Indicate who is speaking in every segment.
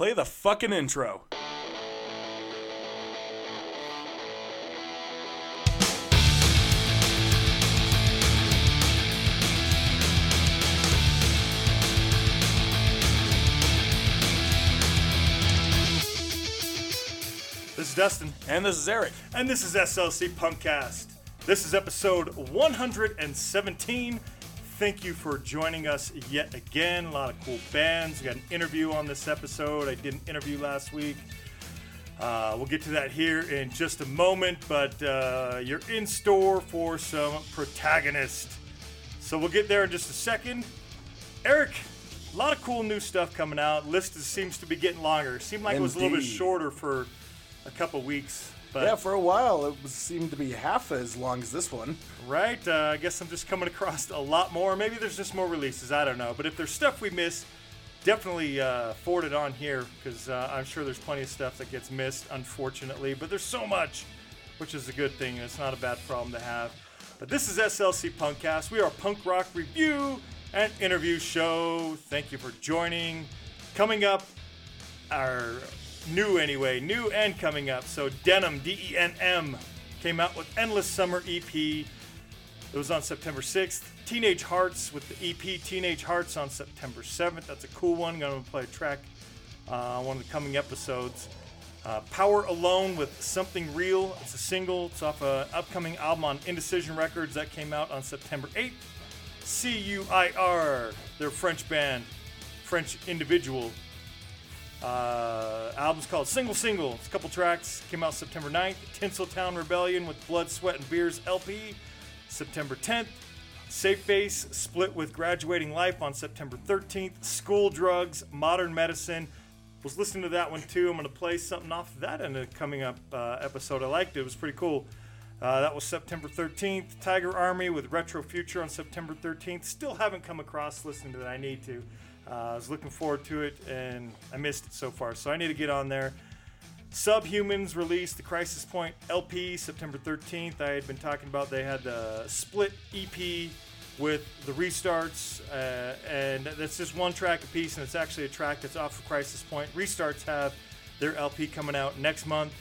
Speaker 1: Play the fucking intro.
Speaker 2: This is Dustin,
Speaker 1: And this is Eric.
Speaker 2: and this is SLC Punkcast. This is episode 117. Thank you for joining us yet again. A lot of cool bands. We got an interview on this episode. I did an interview last week. Uh, we'll get to that here in just a moment, but uh, you're in store for some protagonist. So we'll get there in just a second. Eric, a lot of cool new stuff coming out. List seems to be getting longer. Seemed like it was a little bit shorter for a couple weeks, but
Speaker 3: Yeah, for a while it was, seemed to be half as long as this one.
Speaker 2: right. Uh, I guess I'm just coming across a lot more. Maybe there's just more releases. I don't know. But if there's stuff we missed, definitely uh, forward it on here because uh, I'm sure there's plenty of stuff that gets missed, unfortunately. But there's so much, which is a good thing. It's not a bad problem to have. But this is SLC Punkcast. We are a punk rock review and interview show. Thank you for joining. Coming up, our new anyway, new and coming up. So Denim, D E N M, came out with Endless Summer EP. It was on September 6th. Teenage Hearts with the EP Teenage Hearts on September 7th. That's a cool one. To play a track uh, on one of the coming episodes. Uh, Power Alone with Something Real. It's a single. It's off an upcoming album on Indecision Records that came out on September 8th. CUIR, their French band, French individual. Uh, album's called Single Single. It's a couple tracks. Came out September 9th. Tinseltown Rebellion with Blood, Sweat, and Beers LP, September 10th. Safe Face split with Graduating Life on September 13th. School Drugs, Modern Medicine. Was listening to that one too. I'm going to play something off of that in a coming up uh, episode. I liked it. It was pretty cool. Uh, that was September 13th. Tiger Army with Retro Future on September 13th. Still haven't come across listening to that. I need to. Uh, I was looking forward to it and I missed it so far. So I need to get on there. Subhumans released the Crisis Point LP September 13th. I had been talking about they had the split EP with the restarts, uh, and that's just one track a piece, and it's actually a track that's off of Crisis Point. Restarts have their LP coming out next month.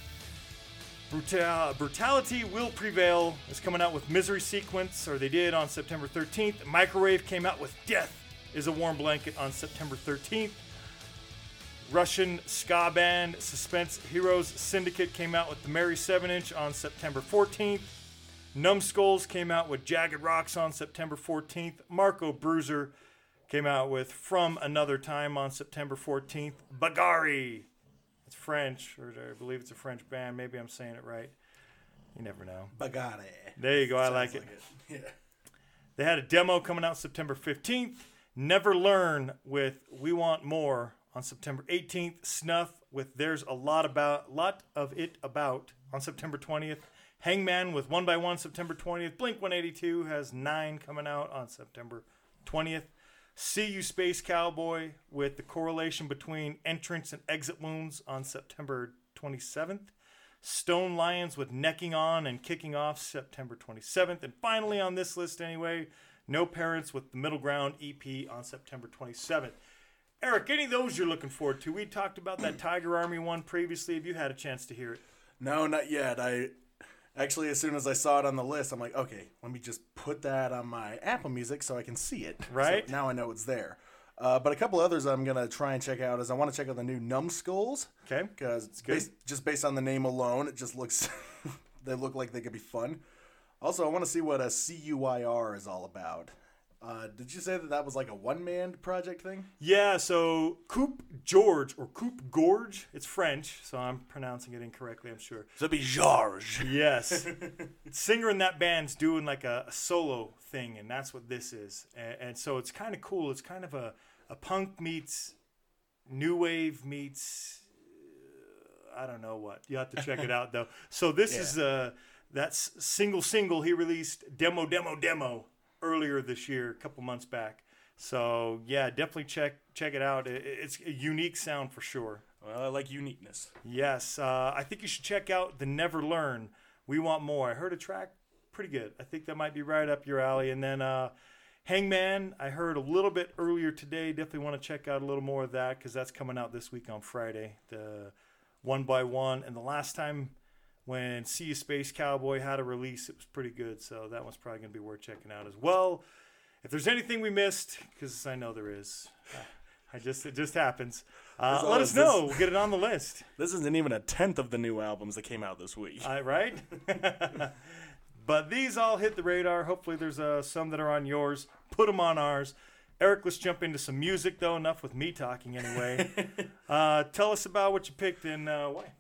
Speaker 2: Brutal, Brutality Will Prevail is coming out with Misery Sequence, or they did on September 13th. Microwave came out with Death is a Warm Blanket on September 13th. Russian ska band Suspense Heroes Syndicate came out with the Mary 7 inch on September 14th. Numbskulls came out with Jagged Rocks on September 14th. Marco Bruiser came out with From Another Time on September 14th. Bagari. It's French, or I believe it's a French band. Maybe I'm saying it right. You never know.
Speaker 3: Bagari.
Speaker 2: There you go. I like it. Yeah. They had a demo coming out September 15th. Never Learn with We Want More on September 18th. Snuff with There's a Lot About Lot of It About on September 20th. Hangman with One by One September 20th. Blink 182 has nine coming out on September 20th. See You Space Cowboy with the correlation between entrance and exit wounds on September 27th. Stone Lions with Necking On and Kicking Off September 27th. And finally, on this list anyway, No Parents with the Middle Ground EP on September 27th. Eric, any of those you're looking forward to? We talked about that Tiger Army one previously. Have you had a chance to hear it?
Speaker 3: No, not yet. I actually, as soon as I saw it on the list, I'm like, okay, let me just put that on my Apple Music so I can see it. So
Speaker 2: Right.
Speaker 3: now I know it's there. Uh, but a couple others I'm gonna try and check out is I want to check out the new Numbskulls
Speaker 2: Okay.
Speaker 3: because based, just based on the name alone, it just looks they look like they could be fun. Also, I want to see what a CUIR is all about. Uh, did you say that that was like a one man project thing?
Speaker 2: Yeah, so Coupe George or Coupe Gorge, it's French, so I'm pronouncing it incorrectly, I'm sure.
Speaker 1: So be George.
Speaker 2: Yes. Singer in that band's doing like a, a solo thing, and that's what this is. And, and so it's kind of cool. It's kind of a, a punk meets new wave meets uh, I don't know what. You have to check it out though. So this is uh that's single single he released demo demo demo earlier this year, a couple months back. So yeah, definitely check check it out. It's a unique sound for sure.
Speaker 1: Well, I like uniqueness.
Speaker 2: Yes, uh, I think you should check out the Never Learn. We want more. I heard a track pretty good. I think that might be right up your alley. And then uh, Hangman, I heard a little bit earlier today. Definitely want to check out a little more of that because that's coming out this week on Friday. The one by one, and the last time when Sea Space Cowboy had a release, it was pretty good. So that one's probably going to be worth checking out as well. If there's anything we missed, because I know there is, I just it just happens. Uh, let us know. We'll get it on the list.
Speaker 3: This isn't even a tenth of the new albums that came out this week.
Speaker 2: Uh, right? but these all hit the radar. Hopefully, there's uh, some that are on yours. Put them on ours. Eric, let's jump into some music, though. Enough with me talking, anyway. uh, tell us about what you picked and uh, why.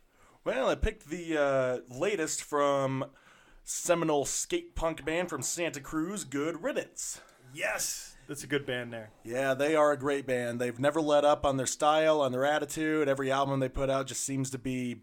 Speaker 3: Well, I picked the uh, latest from seminal skate punk band from Santa Cruz, Good Riddance.
Speaker 2: Yes, that's a good band there.
Speaker 1: Yeah, they are a great band. They've never let up on their style, on their attitude. Every album they put out just seems to be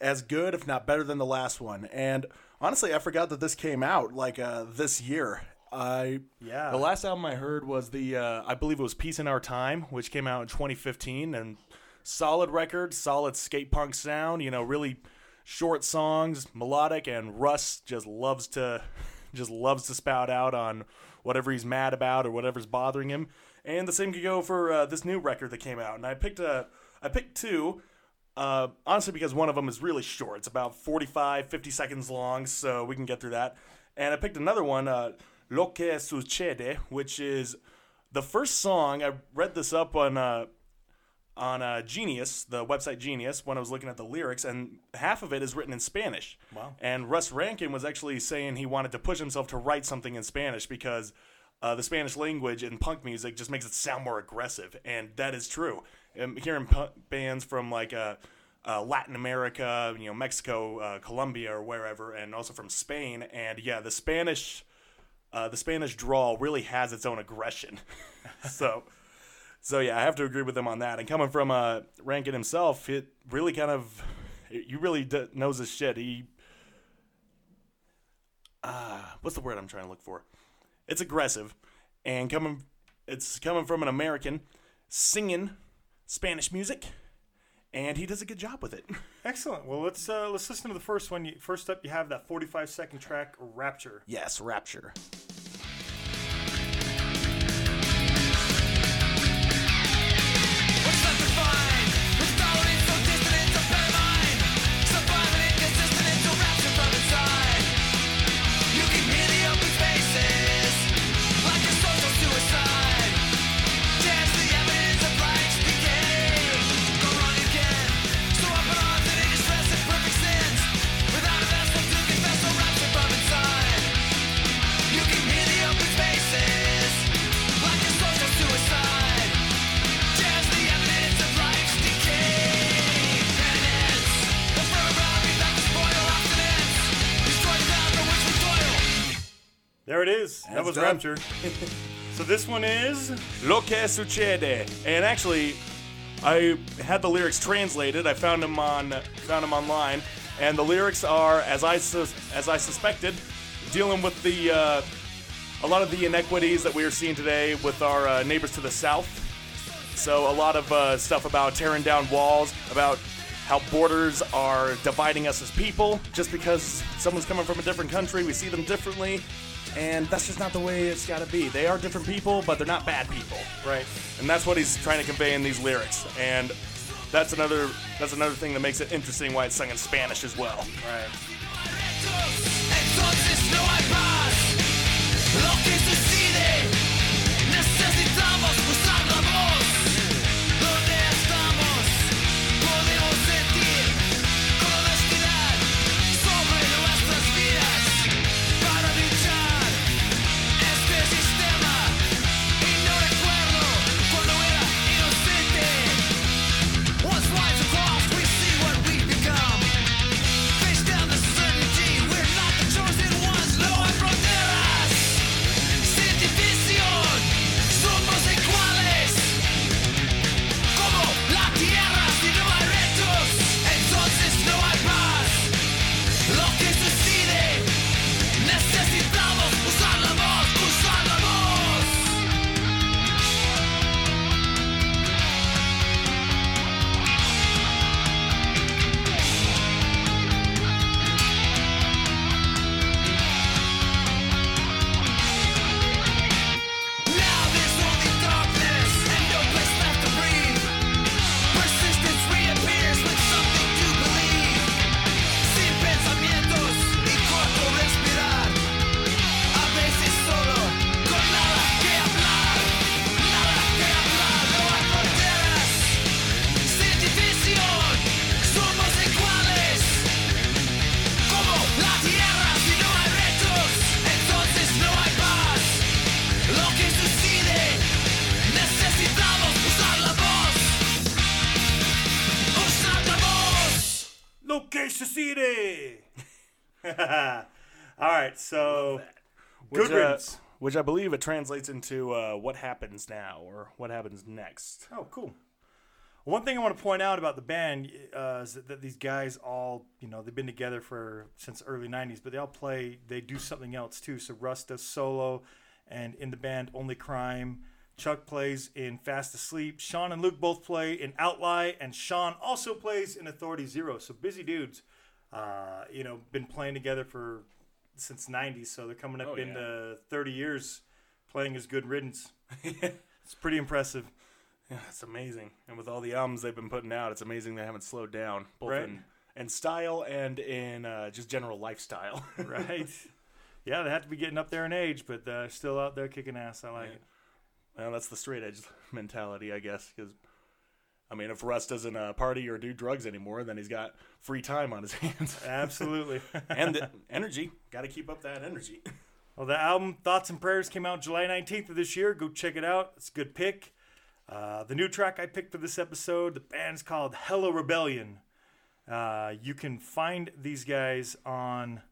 Speaker 1: as good, if not better, than the last one. And honestly, I forgot that this came out like uh, this year. I
Speaker 2: Yeah.
Speaker 3: The last album I heard was the, uh, I believe it was Peace in Our Time, which came out in 2015, and solid record, solid skate punk sound. You know, really short songs, melodic, and Russ just loves to, just loves to spout out on whatever he's mad about or whatever's bothering him. And the same could go for uh, this new record that came out. And I picked a, I picked two. Uh, honestly, because one of them is really short. It's about 45, 50 seconds long, so we can get through that. And I picked another one, uh, Lo que sucede, which is the first song. I read this up on uh, on uh, Genius, the website Genius, when I was looking at the lyrics, and half of it is written in Spanish.
Speaker 2: Wow.
Speaker 3: And Russ Rankin was actually saying he wanted to push himself to write something in Spanish because uh, the Spanish language in punk music just makes it sound more aggressive, and that is true. Um, hearing punk bands from like uh, uh, Latin America, you know, Mexico, uh, Colombia, or wherever, and also from Spain, and yeah, the Spanish, uh, the Spanish drawl really has its own aggression. so. So yeah, I have to agree with him on that. And coming from uh, Rankin himself, it really kind of, you really d- knows his shit. He, uh, what's the word I'm trying to look for? It's aggressive, and coming, it's coming from an American singing Spanish music, and he does a good job with it.
Speaker 2: Excellent. Well, let's uh, let's listen to the first one. First up, you have that 45 second track, Rapture.
Speaker 1: yes, Rapture.
Speaker 4: Rapture. so
Speaker 2: this one is
Speaker 3: Lo que sucede. And actually, I had the lyrics translated. I found them on found them online, and the lyrics are, as I sus- as I suspected, dealing with the uh, a lot of the inequities that we are seeing today with our uh, neighbors to the south. So a lot of uh, stuff about tearing down walls, about how borders are dividing us as people. Just because someone's coming from a different country, we see them differently, and that's just not the way it's got to be. They are different people, but they're not bad people.
Speaker 2: right.
Speaker 3: And that's what he's trying to convey in these lyrics. And that's another that's another thing that makes it interesting why it's sung in Spanish as well.
Speaker 2: Right.
Speaker 1: Which I believe it translates into uh, what happens now or what happens next.
Speaker 2: Oh, cool. One thing I want to point out about the band uh, is that, these guys all, you know, they've been together for since early '90s, but they all play. They do something else too. So Russ does solo, and in the band Only Crime. Chuck plays in Fast Asleep. Sean and Luke both play in Outlie, and Sean also plays in Authority Zero. So busy dudes. Uh, you know, been playing together for since '90s, so they're coming up
Speaker 1: Oh, yeah.
Speaker 2: into 30 years playing as good riddance. it's pretty impressive.
Speaker 1: Yeah, it's amazing. And with all the albums they've been putting out, it's amazing they haven't slowed down, both
Speaker 2: Right.
Speaker 1: in, in style and in uh, just general lifestyle.
Speaker 2: right? Yeah, they have to be getting up there in age, but uh, still out there kicking ass. I like it.
Speaker 1: well, that's the straight edge mentality, I guess. Because, I mean, if Russ doesn't uh, party or do drugs anymore, then he's got free time on his hands.
Speaker 2: Absolutely.
Speaker 1: and the energy. Got to keep up that energy.
Speaker 2: well, the album Thoughts and Prayers came out July 19th of this year. Go check it out. It's a good pick. Uh, the new track I picked for this episode, the band's called Hello Rebellion. Uh, you can find these guys on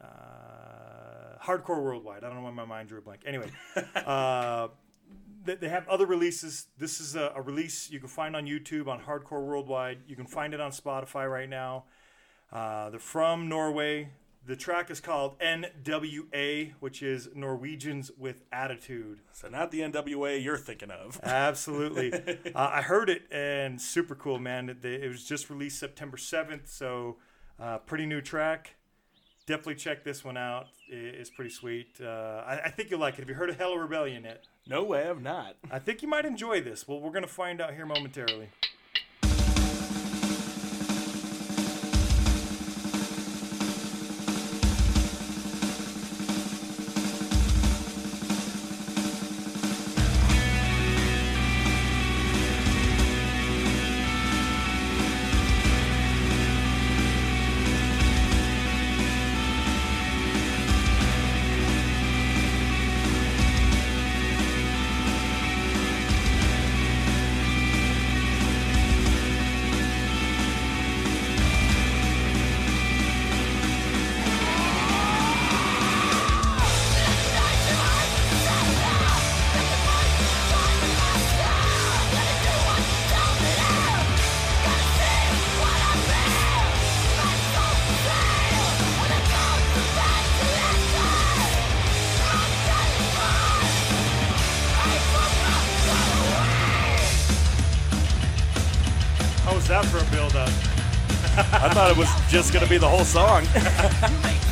Speaker 2: uh, Hardcore Worldwide. I don't know why my mind drew a blank. Anyway, uh, they, they have other releases. This is a, a release you can find on YouTube on Hardcore Worldwide. You can find it on Spotify right now. Uh, they're from Norway. The track is called NWA, which is Norwegians with Attitude.
Speaker 1: So, not the NWA you're thinking of.
Speaker 2: Absolutely. uh, I heard it and super cool, man. It, it was just released September 7th, so uh, pretty new track. Definitely check this one out. It's pretty sweet. Uh, I, I think you'll like it. Have you heard of Hello Rebellion yet?
Speaker 1: No way, I've not.
Speaker 2: I think you might enjoy this. Well, we're going to find out here momentarily.
Speaker 1: Just going to be the whole song.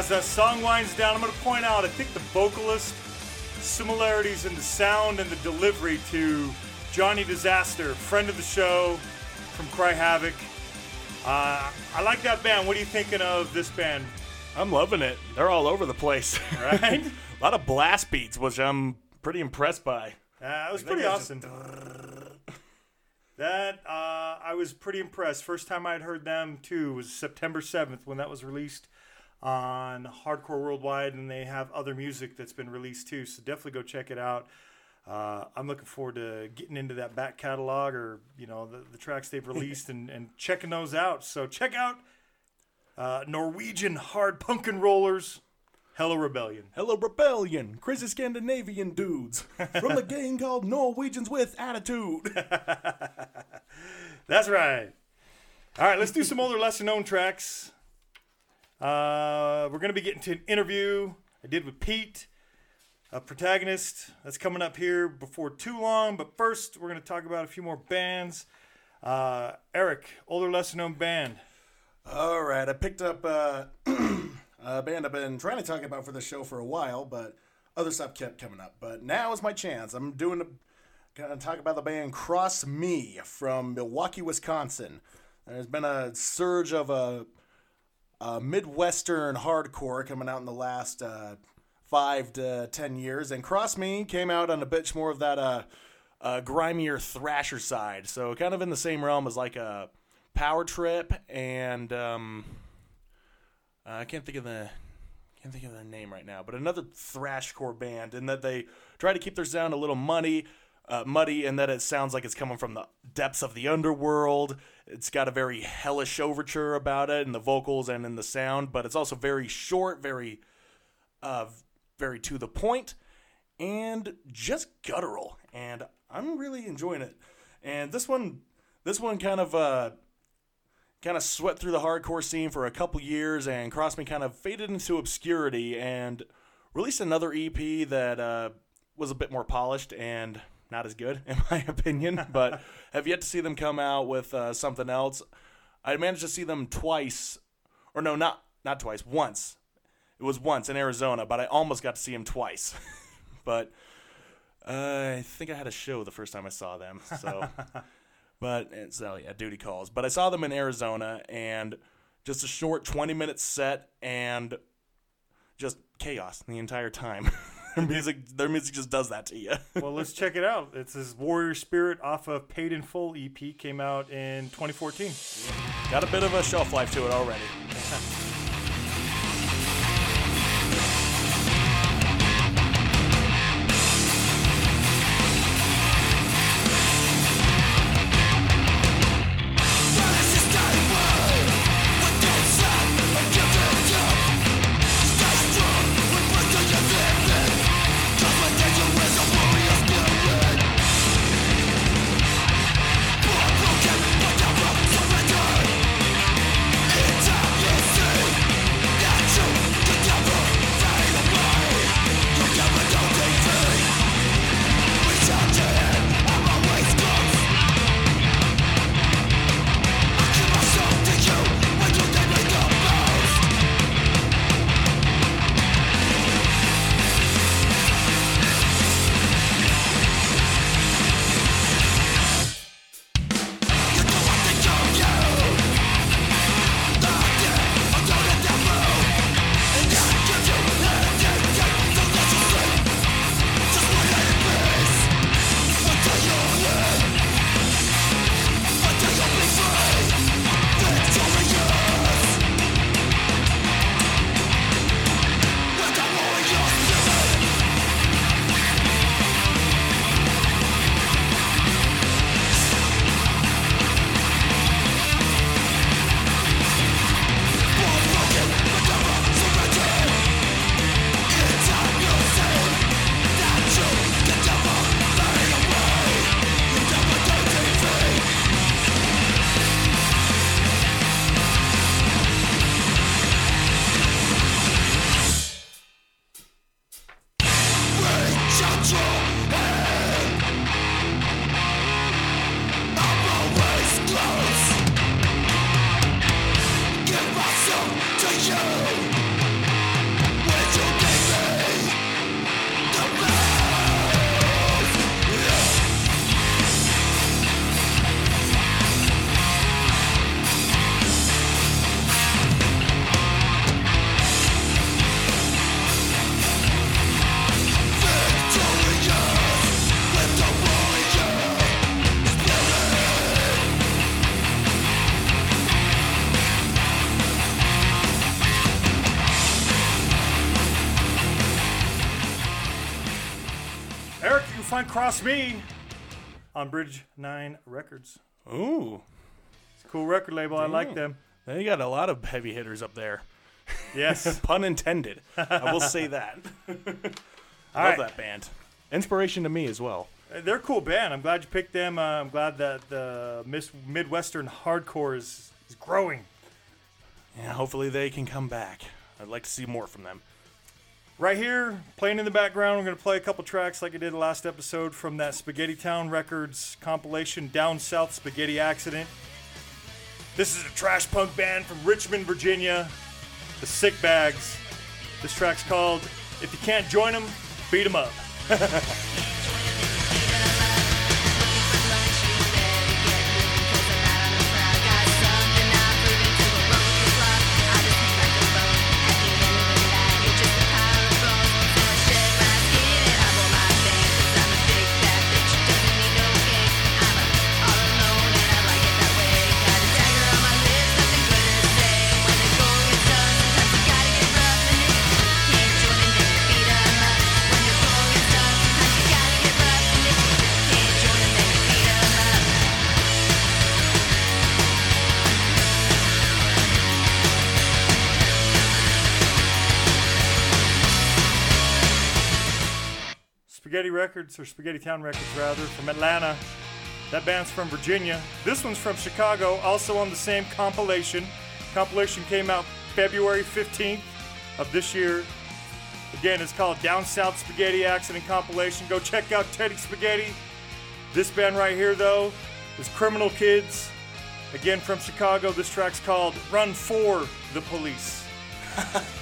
Speaker 2: as that song winds down, I'm going to point out I think the vocalist similarities in the sound and the delivery to Johnny Disaster, friend of the show from Cry Havoc. Uh, I like that band. What are you thinking of this band?
Speaker 1: I'm loving it. They're all over the place.
Speaker 2: Right?
Speaker 1: a lot of blast beats, which I'm pretty impressed by.
Speaker 2: Uh, it was pretty awesome. That uh, I was pretty impressed. First time I'd heard them too was September seventh when that was released on Hardcore Worldwide, and they have other music that's been released too. So definitely go check it out. Uh, I'm looking forward to getting into that back catalog or you know the, the tracks they've released and, and checking those out. So check out uh, Norwegian hard punkin' rollers, Hello Rebellion.
Speaker 3: Hello, Rebellion, crazy Scandinavian dudes from the gang called Norwegians with Attitude.
Speaker 2: That's right. All right, let's do some older, lesser known tracks. Uh, we're going to be getting to an interview I did with Pete, a protagonist that's coming up here before too long. But first, we're going to talk about a few more bands. Uh, Eric, older, lesser known band.
Speaker 3: All right, I picked up uh, a band I've been trying to talk about for the show for a while, but other stuff kept coming up. But now is my chance. I'm doing a, gonna talk about the band Cross Me from Milwaukee, Wisconsin. There's been a surge of a, a midwestern hardcore coming out in the last uh, five to ten years, and Cross Me came out on a bit more of that uh, uh, grimier thrasher side. So kind of in the same realm as like a Power Trip and um, uh, I can't think of the can't think of their name right now, but another thrashcore band, in that they try to keep their sound a little muddy, uh, muddy, and that it sounds like it's coming from the depths of the underworld. It's got a very hellish overture about it in the vocals and in the sound, but it's also very short, very, uh, very to the point, and just guttural. And I'm really enjoying it. And this one, this one kind of uh, kind of swept through the hardcore scene for a couple years, and Cross Me kind of faded into obscurity and released another EP that uh, was a bit more polished and not as good, in my opinion. but have yet to see them come out with uh, something else. I managed to see them twice, or no, not not twice, once. It was once in Arizona, but I almost got to see them twice. but uh, I think I had a show the first time I saw them, so. But so yeah, duty calls. But I saw them in Arizona and just a short 20 minute set and just chaos the entire time. Their music their music just does that to you.
Speaker 2: Well, let's check it out. It's his Warrior Spirit off of Paid in Full EP, came out in 2014.
Speaker 1: Got a bit of a shelf life to it already.
Speaker 2: find Cross Me on Bridge 9 Records.
Speaker 3: Ooh,
Speaker 2: It's a cool record label. I like them.
Speaker 3: they got a lot of heavy hitters up there.
Speaker 2: Yes.
Speaker 3: Pun intended. I will say that.
Speaker 2: All
Speaker 3: Love
Speaker 2: right.
Speaker 3: that band. Inspiration to me as well.
Speaker 2: They're a cool band. I'm glad you picked them. Uh, I'm glad that the Midwestern hardcore is, is growing.
Speaker 3: Yeah, hopefully they can come back. I'd like to see more from them.
Speaker 2: Right here, playing in the background, we're going to play a couple tracks like I did last episode from that Spaghetti Town Records compilation, Down South Spaghetti Accident. This is a trash punk band from Richmond, Virginia, the Sick Bags. This track's called If You Can't Join 'Em, Beat 'Em Up. Records, or Spaghetti Town Records rather, from Atlanta. That band's from Virginia. This one's from Chicago, also on the same compilation. Compilation came out February 15th of this year. Again, it's called Down South Spaghetti Accident Compilation. Go check out Teddy Spaghetti. This band right here, though, is Criminal Kids. Again, from Chicago. This track's called Run for the Police.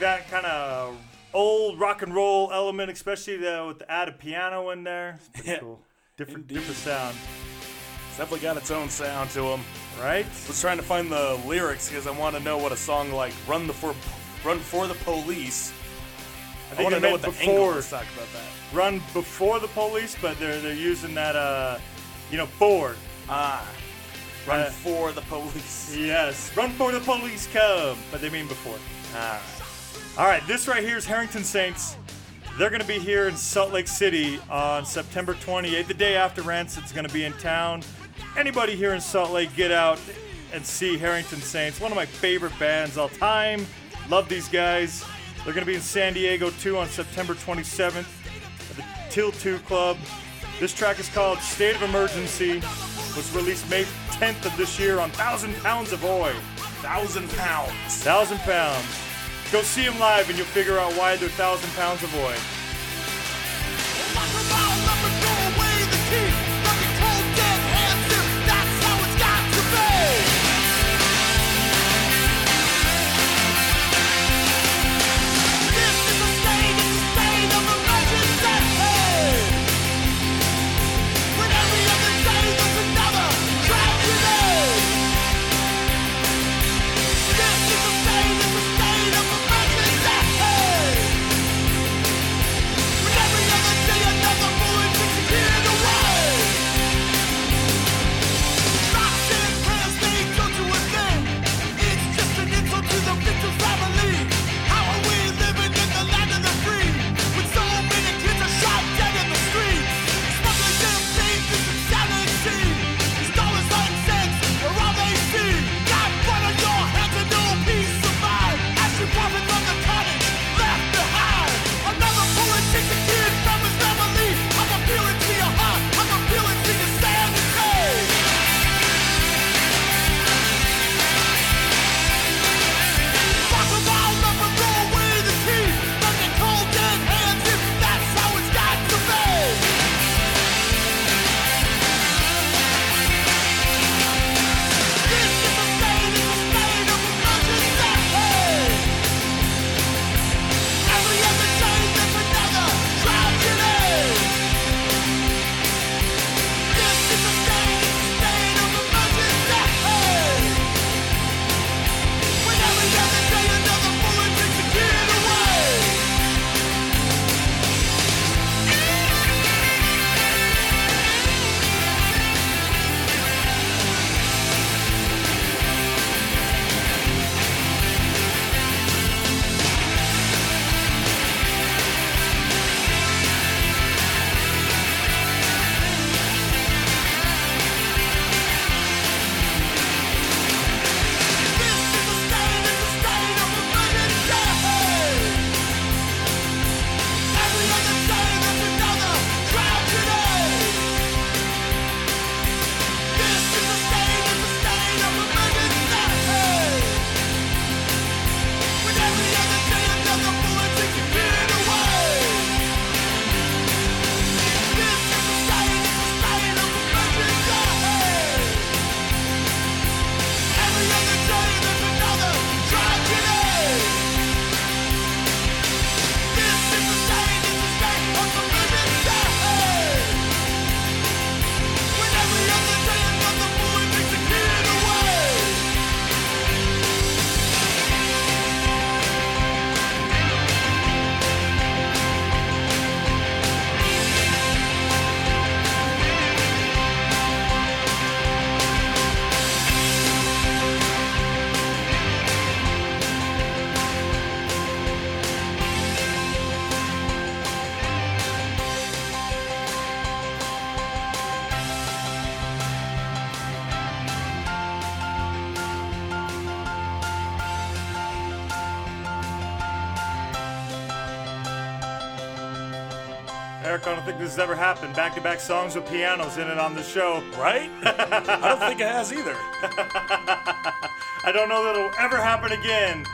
Speaker 2: like that kind of old rock and roll element, especially the, with the added piano in there. It's pretty
Speaker 3: Yeah.
Speaker 2: cool. Different,
Speaker 3: Indeed.
Speaker 2: different sound,
Speaker 3: It's definitely got its own sound to them.
Speaker 2: right?
Speaker 3: was trying to find the lyrics because I want to know what a song like "Run the for Run for the Police." I,
Speaker 2: think
Speaker 3: want to know what the
Speaker 2: before.
Speaker 3: angle is talk about that.
Speaker 2: Run before the police, but they're they're using that uh, you know, for.
Speaker 3: Ah, run
Speaker 2: Uh,
Speaker 3: for the police.
Speaker 2: Yes, run for the police come, but they mean before.
Speaker 3: All right.
Speaker 2: All right, this right here is Harrington Saints.
Speaker 5: They're going to be here in Salt Lake City on September 28th, the day after Rancid's going to be in town. Anybody here in Salt Lake, get out and see Harrington Saints, one of my favorite bands all time. Love these guys. They're going to be in San Diego too on September 27th at the Till 2 Club. This track is called State of Emergency. Was released May 10th of this year on Thousand Pounds of Oi.
Speaker 3: Thousand pounds.
Speaker 5: Thousand pounds. Go see them live and you'll figure out why they're thousand pounds of Oi. Think this has ever happened. Back to back songs with pianos in it on the show.
Speaker 3: Right? I don't think it has either.
Speaker 5: I don't know that it'll ever happen again,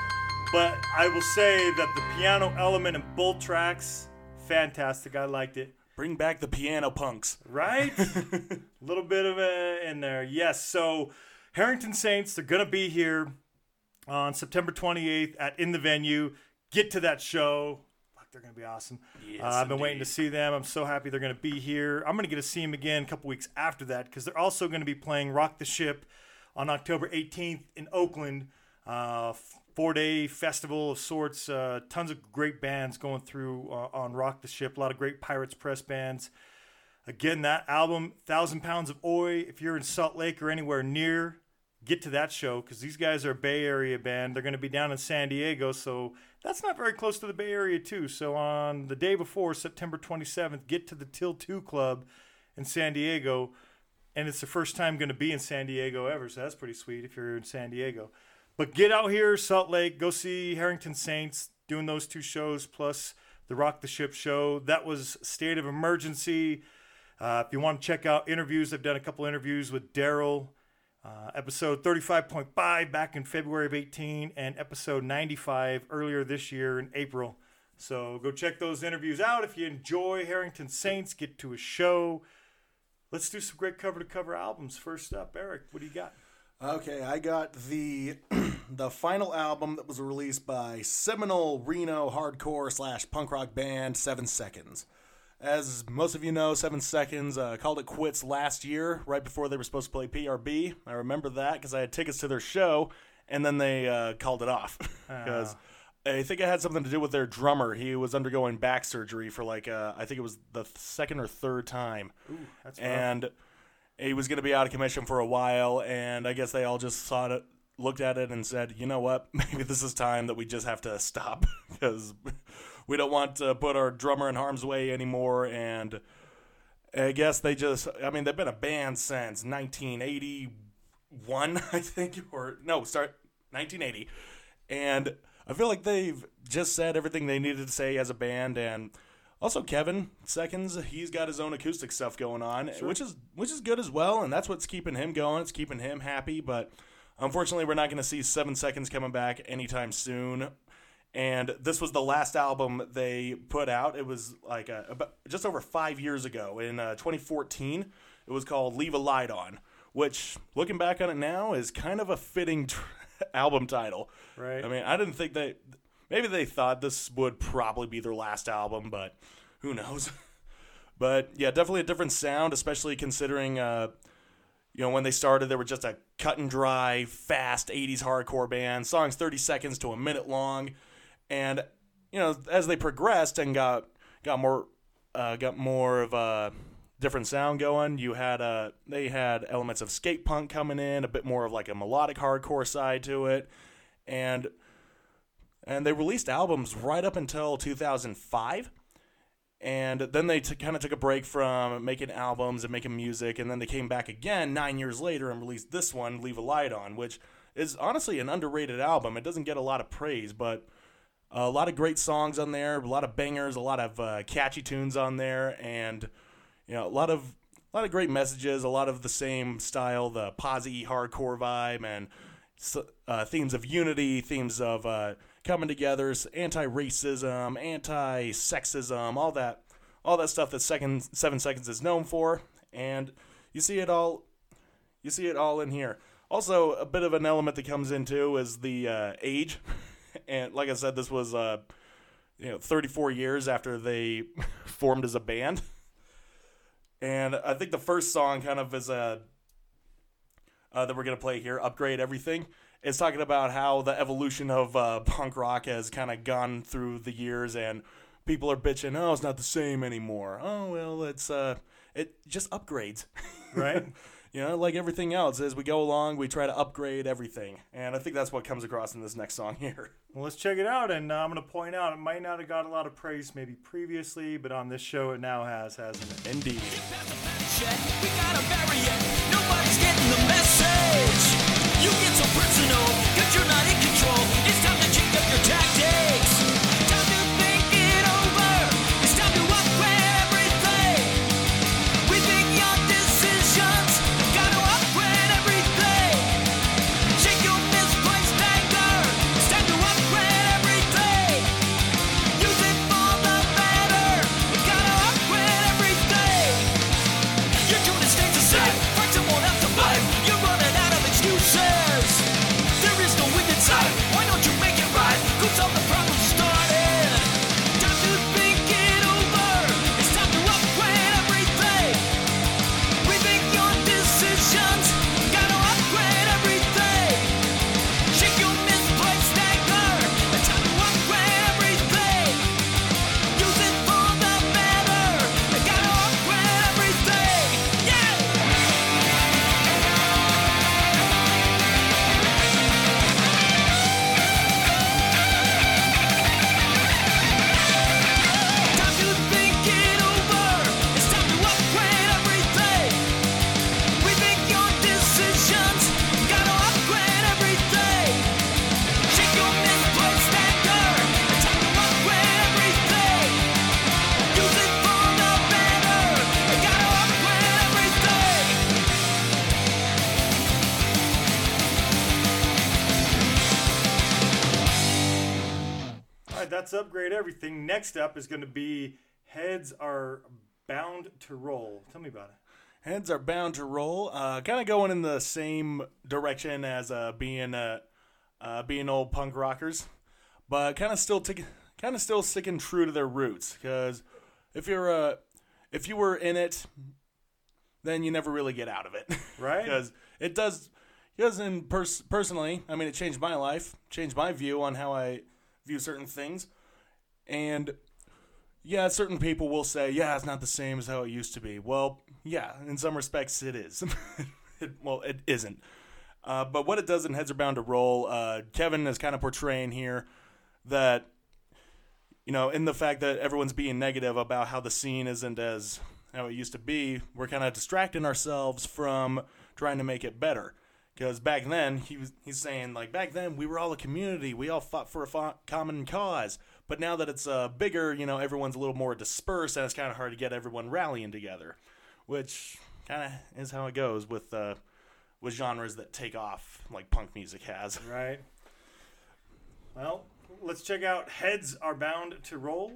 Speaker 5: but I will say that the piano element in both tracks, fantastic. I liked it.
Speaker 3: Bring back the piano punks.
Speaker 5: Right? A little bit of it in there. Yes. So, Harrington Saints, they're going to be here on September 28th at In the Venue. Get to that show. They're going to be awesome.
Speaker 3: Yes,
Speaker 5: uh, I've been waiting to see them. I'm so happy they're going to be here. I'm going to get to see them again a couple weeks after that because they're also going to be playing Rock the Ship on October 18th in Oakland. Uh, Four day festival of sorts. Uh, tons of great bands going through uh, on Rock the Ship. A lot of great Pirates Press bands. Again, that album, Thousand Pounds of Oi. If you're in Salt Lake or anywhere near,
Speaker 2: get to that show because these guys are a Bay Area band. They're going to be down in San Diego, so that's not very close to the Bay Area too. So on the day before, September 27th, get to the Till Two Club in San Diego, and it's the first time going to be in San Diego ever. So that's pretty sweet if you're in San Diego. But get out here, Salt Lake, go see Harrington Saints doing those two shows plus the Rock the Ship show. That was State of Emergency. Uh, if you want to check out interviews, I've done a couple interviews with Daryl. Uh, episode 35.5 back in February of 18 and episode 95 earlier this year in April. So go check those interviews out if you enjoy Harrington Saints, get to a show. Let's do some great cover to cover albums. First up, Eric, what do you got?
Speaker 3: Okay, I got the the final album that was released by seminal Reno hardcore slash punk rock band Seven Seconds. As most of you know, Seven Seconds uh, called it quits last year, right before they were supposed to play PRB. I remember that because I had tickets to their show, and then they uh, called it off because I think it had something to do with their drummer. He was undergoing back surgery for like uh, I think it was the second or third time,
Speaker 2: That's rough.
Speaker 3: and he was going to be out of commission for a while. And I guess they all just thought it, looked at it, and said, "You know what? Maybe this is time that we just have to stop because we don't want to put our drummer in harm's way anymore." And I guess they just, I mean, they've been a band since 1981, I think, or no, start 1980. And I feel like they've just said everything they needed to say as a band. And also Kevin Seconds, he's got his own acoustic stuff going on, which is which is good as well. And that's what's keeping him going. It's keeping him happy. But unfortunately, we're not going to see Seven Seconds coming back anytime soon. And this was the last album they put out. It was like a, about, just over five years ago in uh, 2014. It was called Leave a Light On, which, looking back on it now, is kind of a fitting tr- album title.
Speaker 2: Right.
Speaker 3: I mean, I didn't think they. Maybe they thought this would probably be their last album, but who knows? but yeah, definitely a different sound, especially considering. Uh, you know, when they started, they were just a cut and dry, fast 80s hardcore band, songs 30 seconds to a minute long. And, you know, as they progressed and got got more uh, got more of a different sound going, you had uh, they had elements of skate punk coming in, a bit more of like a melodic hardcore side to it. And and they released albums right up until 2005 and then they t- kind of took a break from making albums and making music and then they came back again nine years later and released this one leave a light on which is honestly an underrated album it doesn't get a lot of praise but a lot of great songs on there a lot of bangers a lot of uh, catchy tunes on there and you know a lot of a lot of great messages a lot of the same style the posi hardcore vibe and uh, themes of unity themes of uh, coming together anti-racism anti-sexism all that all that stuff that second seven seconds is known for and you see it all you see it all in here. Also a bit of an element that comes into is the uh, age and like i said this was uh, you know 34 years after they formed as a band and i think the first song kind of is a uh, that we're to play here, Upgrade Everything, is talking about how the evolution of uh, punk rock has kind of gone through the years and people are bitching, oh, it's not the same anymore. Oh, well, it's, uh, it just upgrades.
Speaker 2: Right.
Speaker 3: You know, like everything else, as we go along, we try to upgrade everything. And I think that's what comes across in this next song here.
Speaker 2: Well, let's check it out. And uh, I'm going to point out it might not have got a lot of praise maybe previously, but on this show it now has, hasn't it?
Speaker 3: Indeed.
Speaker 6: We gotta bury. Nobody's getting the message. You get so personal, cause you're not in control. It's Next up is going to be heads are bound to roll. Tell me about it.
Speaker 3: Heads are bound to roll. Uh, kind of going in the same direction as uh, being uh, uh, being old punk rockers, but kind of still tic- kind of still sticking true to their roots. Because if you're uh, if you were in it, then you never really get out of it,
Speaker 6: Right.
Speaker 3: Because it does. Because in pers- personally, I mean, it changed my life, changed my view on how I view certain things, and yeah, certain people will say, yeah, it's not the same as how it used to be. Well, yeah, in some respects it is. it, well, it isn't. Uh, but what it does in Heads Are Bound to Roll, uh, Kevin is kind of portraying here that, you know, in the fact that everyone's being negative about how the scene isn't as how it used to be, we're kind of distracting ourselves from trying to make it better. Because back then, he was, he's saying, like, back then we were all a community. We all fought for a common cause. But now that it's uh, bigger, you know, everyone's a little more dispersed, and it's kind of hard to get everyone rallying together. Which kind of is how it goes with uh, with genres that take off, like punk music has.
Speaker 6: Right. Well, let's check out Heads Are Bound to Roll.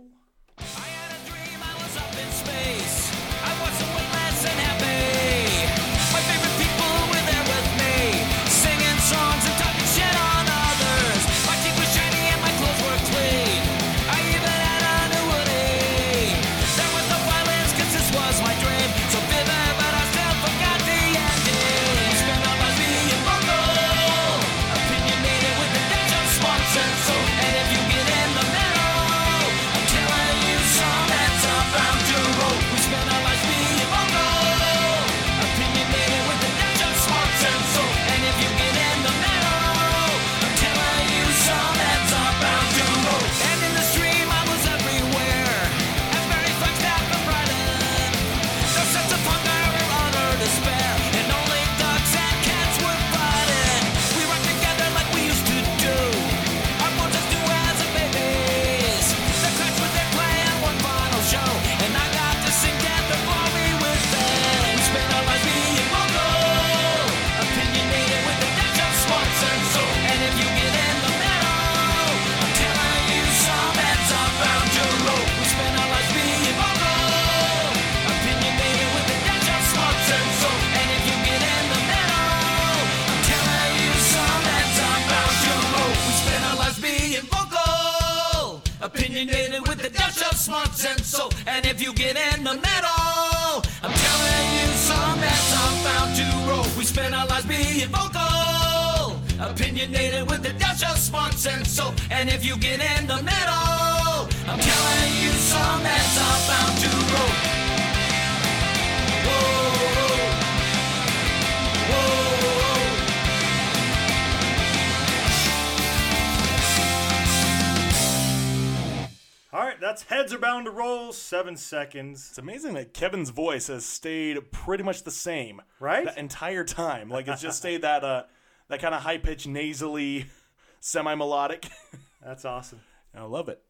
Speaker 6: Seven seconds.
Speaker 3: It's amazing that Kevin's voice has stayed pretty much the same,
Speaker 6: Right?
Speaker 3: The entire time. Like it's just stayed that uh, that kind of high pitched, nasally, semi melodic.
Speaker 6: That's awesome.
Speaker 3: I love it,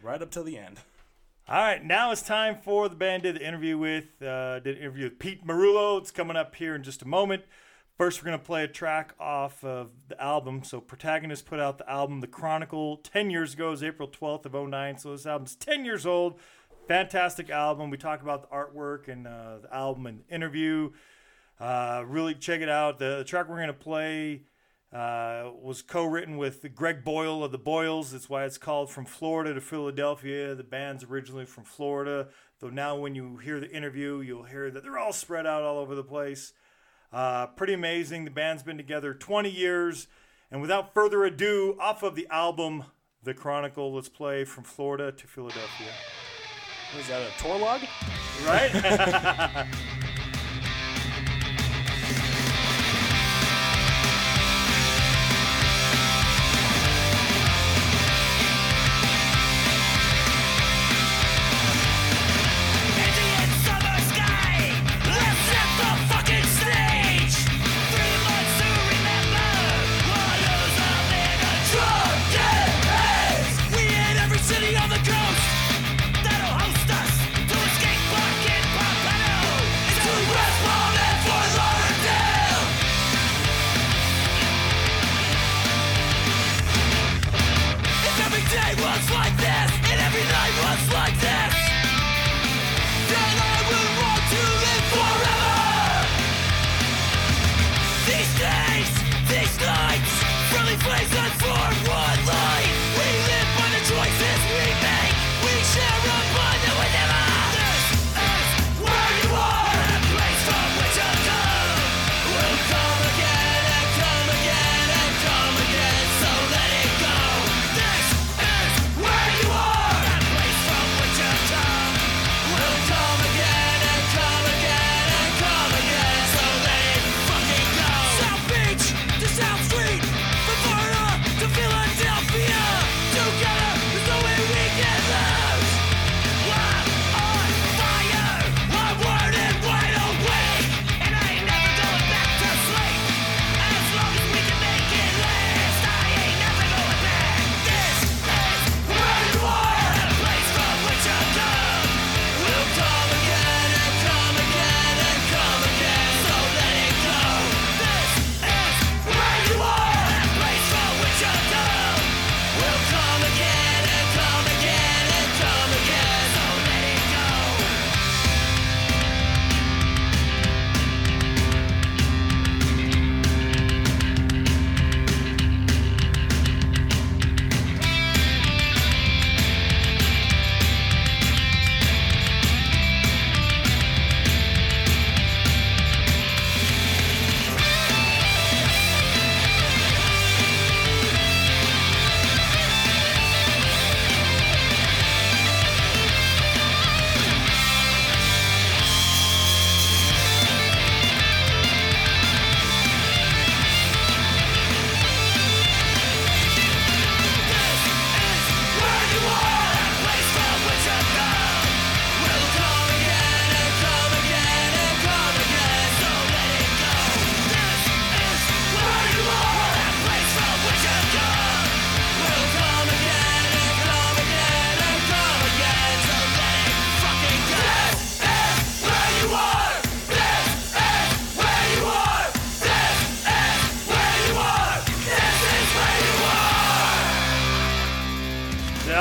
Speaker 3: right up till the end.
Speaker 6: All right, now it's time for the band did the interview with uh, did an interview with Pete Marullo. It's coming up here in just a moment. First, we're gonna play a track off of the album. So, Protagonist put out the album The Chronicle ten years ago. It was April twelfth of 09. So this album's ten years old. Fantastic album. We talk about the artwork and uh, the album and the interview. Uh, really check it out. The, the track we're gonna play uh, was co-written with Greg Boyle of the Boyles. That's why it's called From Florida to Philadelphia. The band's originally from Florida, though now when you hear the interview, you'll hear that they're all spread out all over the place. Uh, pretty amazing. The band's been together 20 years. And without further ado, off of the album The Chronicle, let's play From Florida to Philadelphia.
Speaker 3: What is that a tour log?
Speaker 6: Right?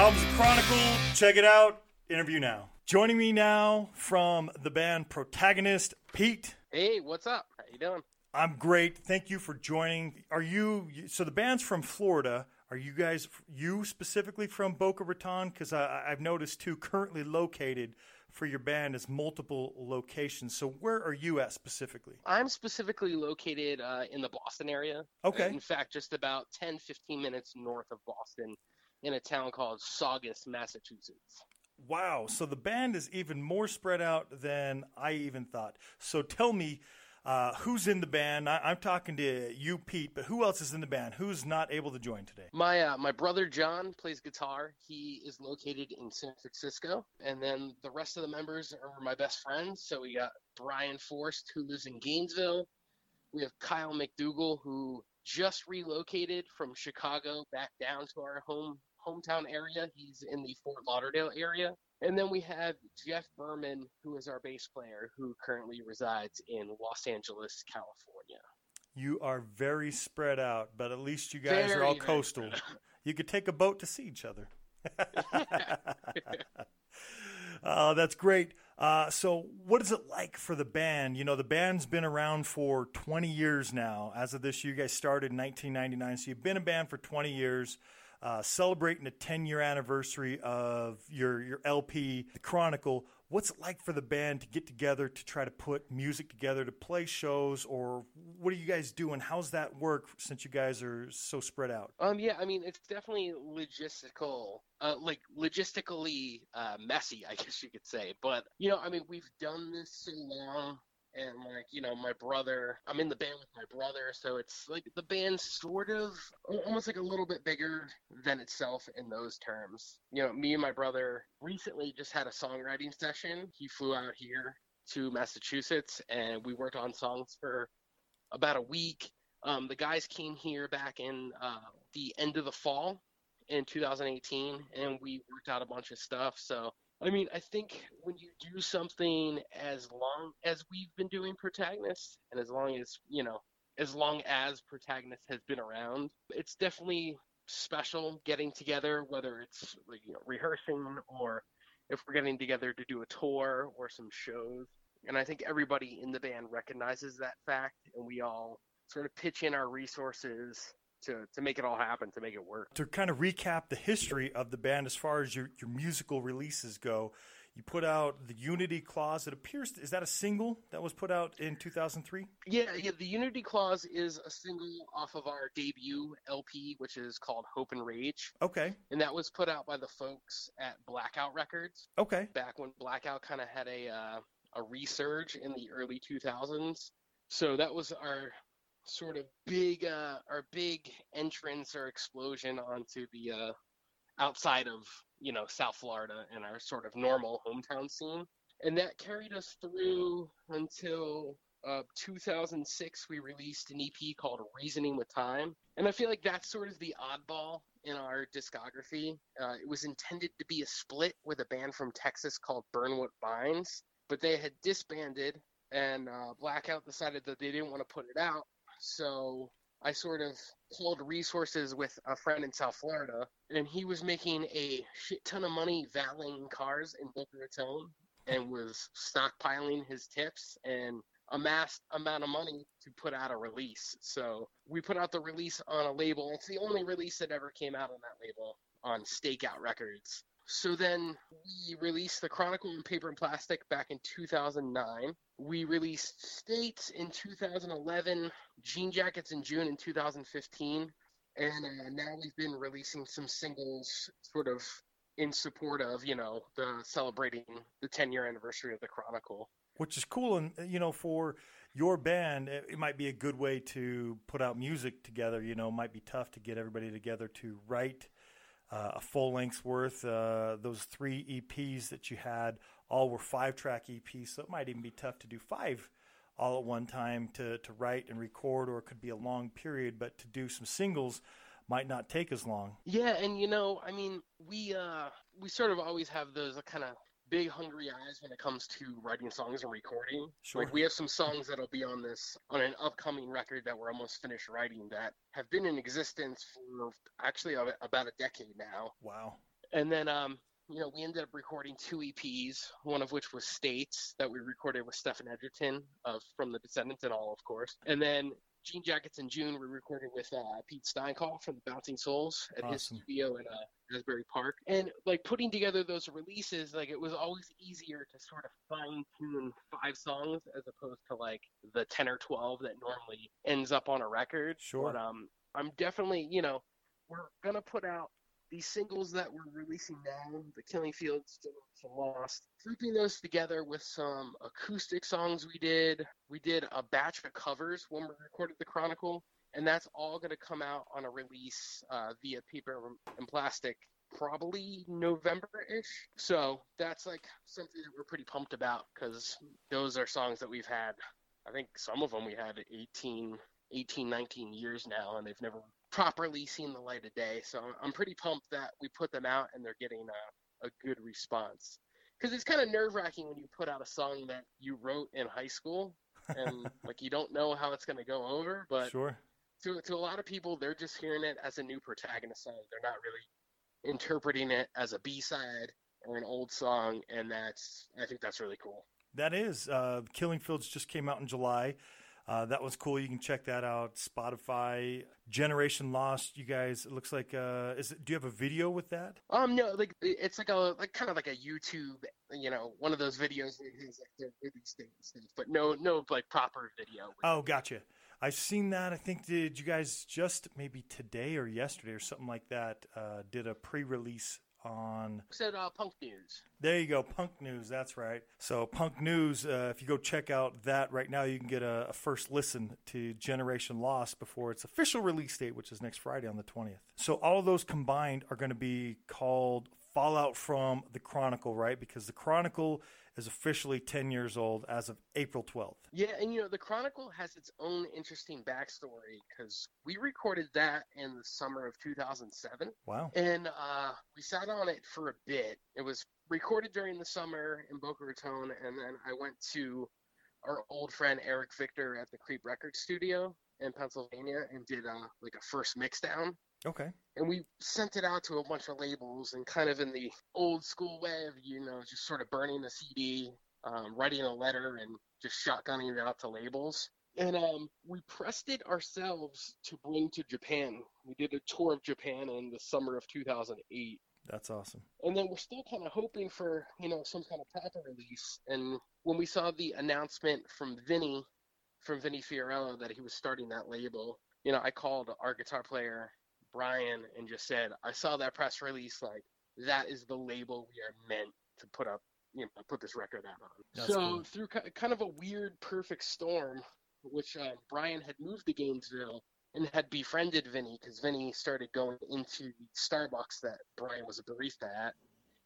Speaker 2: Chronicle. Check it out. Interview now. Joining me now from the band Protagonist, Pete.
Speaker 7: Hey, what's up? How you doing?
Speaker 2: I'm great. Thank you for joining. Are you so the band's from Florida? Are you guys you specifically from Boca Raton? Because I've noticed too currently located for your band is multiple locations. So where are you at specifically?
Speaker 7: I'm specifically located uh, in the Boston area.
Speaker 2: Okay.
Speaker 7: In fact, just about 10, 15 minutes north of Boston in a town called Saugus, Massachusetts.
Speaker 2: Wow. So the band is even more spread out than I even thought. So tell me, uh, who's in the band? I, I'm talking to you, Pete, but who else is in the band? Who's not able to join today?
Speaker 7: My uh, my brother John plays guitar. He is located in San Francisco, and then the rest of the members are my best friends. So we got Brian Forst, who lives in Gainesville. We have Kyle McDougal, who just relocated from Chicago back down to our home hometown area. He's in the Fort Lauderdale area. And then we have Jeff Berman, who is our bass player, who currently resides in Los Angeles, California.
Speaker 2: You are very spread out, but at least you guys are all coastal. You could take a boat to see each other. Uh, that's great. Uh, so, what is it like for the band? You know, the band's been around for 20 years now. As of this, you guys started in 1999, so you've been a band for 20 years, uh, celebrating the 10 year anniversary of your your LP, The Chronicle. What's it like for the band to get together to try to put music together to play shows, or what are you guys doing? How's that work since you guys are so spread out?
Speaker 7: Um, yeah, I mean, it's definitely logistical, uh, like logistically uh, messy, I guess you could say. But you know, I mean, we've done this so long, and like, you know, my brother, I'm in the band with my brother, so it's like the band's sort of almost like a little bit bigger than itself in those terms. You know, me and my brother recently just had a songwriting session. He flew out here to Massachusetts, and we worked on songs for about a week. Um, the guys came here back in uh, the end of the fall in 2018, and we worked out a bunch of stuff. So, I mean, I think when you do something as long as we've been doing Protagonist, and as long as, you know, as long as Protagonist has been around, it's definitely special getting together, whether it's you know, rehearsing or if we're getting together to do a tour or some shows. And I think everybody in the band recognizes that fact, and we all sort of pitch in our resources to, to make it all happen, to make it work.
Speaker 2: to kind of recap the history of the band as far as your, your musical releases go, you put out the Unity Clause. It appears is that a single that was put out in 2003?
Speaker 7: Yeah, yeah. The Unity Clause is a single off of our debut LP, which is called Hope and Rage,
Speaker 2: Okay,
Speaker 7: and that was put out by the folks at Blackout Records
Speaker 2: okay,
Speaker 7: back when Blackout kind of had a uh, a resurge in the early 2000s. So that was our sort of big uh, our big entrance or explosion onto the uh, outside of you know South Florida and our sort of normal hometown scene, and that carried us through until uh, 2006. We released an EP called Reasoning with Time, and I feel like that's sort of the oddball in our discography. Uh, it was intended to be a split with a band from Texas called Burn What Binds, but they had disbanded, and uh, Blackout decided that they didn't want to put it out. So I sort of pulled resources with a friend in South Florida, and he was making a shit ton of money valeting cars in Boca Raton and was stockpiling his tips and amassed amount of money to put out a release. So we put out the release on a label. It's the only release that ever came out on that label on Stakeout Records. So then we released the Chronicle in Paper and Plastic back in 2009. We released States in 2011, Jean Jackets in June in 2015, and uh, now we've been releasing some singles sort of in support of, you know, the celebrating the 10 year anniversary of the Chronicle.
Speaker 2: which is cool. And you know, for your band, it, might be a good way to put out music together. You know, might be tough to get everybody together to write uh, a full length's worth. Uh, those three EPs that you had all were five track EPs, so it might even be tough to do five all at one time to, to write and record, or it could be a long period. But to do some singles might not take as long.
Speaker 7: Yeah, and you know, I mean, we uh we sort of always have those kind of big hungry eyes when it comes to writing songs and recording.
Speaker 2: Sure.
Speaker 7: Like we have some songs that'll be on this on an upcoming record that we're almost finished writing that have been in existence for actually a- about a decade now.
Speaker 2: Wow.
Speaker 7: And then um you know, we ended up recording two EPs, one of which was States that we recorded with Stephen Egerton of From the Descendents and all, of course. And then Jean Jackets in June, we recorded with uh, Pete Steinkopf from the Bouncing Souls at his studio in uh, Asbury Park. And like putting together those releases, like it was always easier to sort of fine tune five songs as opposed to like the 10 or 12 that normally ends up on a record.
Speaker 2: Sure.
Speaker 7: But um, I'm definitely, you know, we're going to put out these singles that we're releasing now, the Killing Fields, Generation Lost, grouping those together with some acoustic songs we did. We did a batch of covers when we recorded the Chronicle, and that's all going to come out on a release uh, via paper and plastic probably November-ish. So that's like something that we're pretty pumped about because those are songs that we've had. I think some of them we had 18, 18, 19 years now, and they've never properly seen the light of day. So I'm pretty pumped that we put them out and they're getting a, a good response. Because it's kind of nerve wracking when you put out a song that you wrote in high school and like you don't know how it's going to go over. But
Speaker 2: Sure.
Speaker 7: to, to a lot of people, they're just hearing it as a new protagonist song. They're not really interpreting it as a B side or an old song. And that's, I think that's really cool.
Speaker 2: That is. Uh, Killing Fields just came out in July. Uh, that was cool. You can check that out. Spotify, Generation Lost. You guys, it looks like. Uh, is it, do you have a video with that?
Speaker 7: Um, no, like it's like a like kind of like a YouTube, you know, one of those videos that has like their release date stuff, but no, no like proper video.
Speaker 2: Oh, gotcha. I've seen that. I think did you guys just maybe today or yesterday or something like that uh, did a pre-release on
Speaker 7: said uh, Punk News.
Speaker 2: There you go, Punk News. That's right. So Punk News. Uh, if you go check out that right now, you can get a, a first listen to Generation Lost before its official release date, which is next Friday on the twentieth. So all of those combined are going to be called Fallout from the Chronicle, right? Because the Chronicle is officially ten years old as of April twelfth.
Speaker 7: Yeah, and you know the Chronicle has its own interesting backstory because we recorded that in the summer of 2007,
Speaker 2: Wow.
Speaker 7: and uh, we sat on it for a bit. It was recorded during the summer in Boca Raton, and then I went to our old friend Eric Victor at the Creep Records studio in Pennsylvania and did uh, like a first mix down.
Speaker 2: Okay.
Speaker 7: and we sent it out to a bunch of labels and kind of in the old school way of you know just sort of burning the cd um, writing a letter and just shotgunning it out to labels and um, we pressed it ourselves to bring to japan we did a tour of japan in the summer of 2008
Speaker 2: That's awesome.
Speaker 7: and then we're still kind of hoping for you know some kind of proper release and when we saw the announcement from vinnie from vinnie fiorello that he was starting that label you know i called our guitar player brian and just said i saw that press release like that is the label we are meant to put up you know put this record out on
Speaker 2: That's
Speaker 7: so
Speaker 2: cool.
Speaker 7: through ki- kind of a weird perfect storm which uh, brian had moved to gainesville and had befriended Vinnie because Vinnie started going into Starbucks that Brian was a barista at,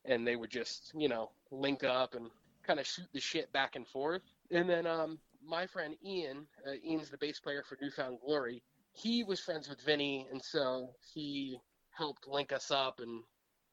Speaker 7: and they would just, you know, link up and kind of shoot the shit back and forth. And then um, my friend Ian, uh, Ian's the bass player for New Found Glory, he was friends with Vinnie, and so he helped link us up and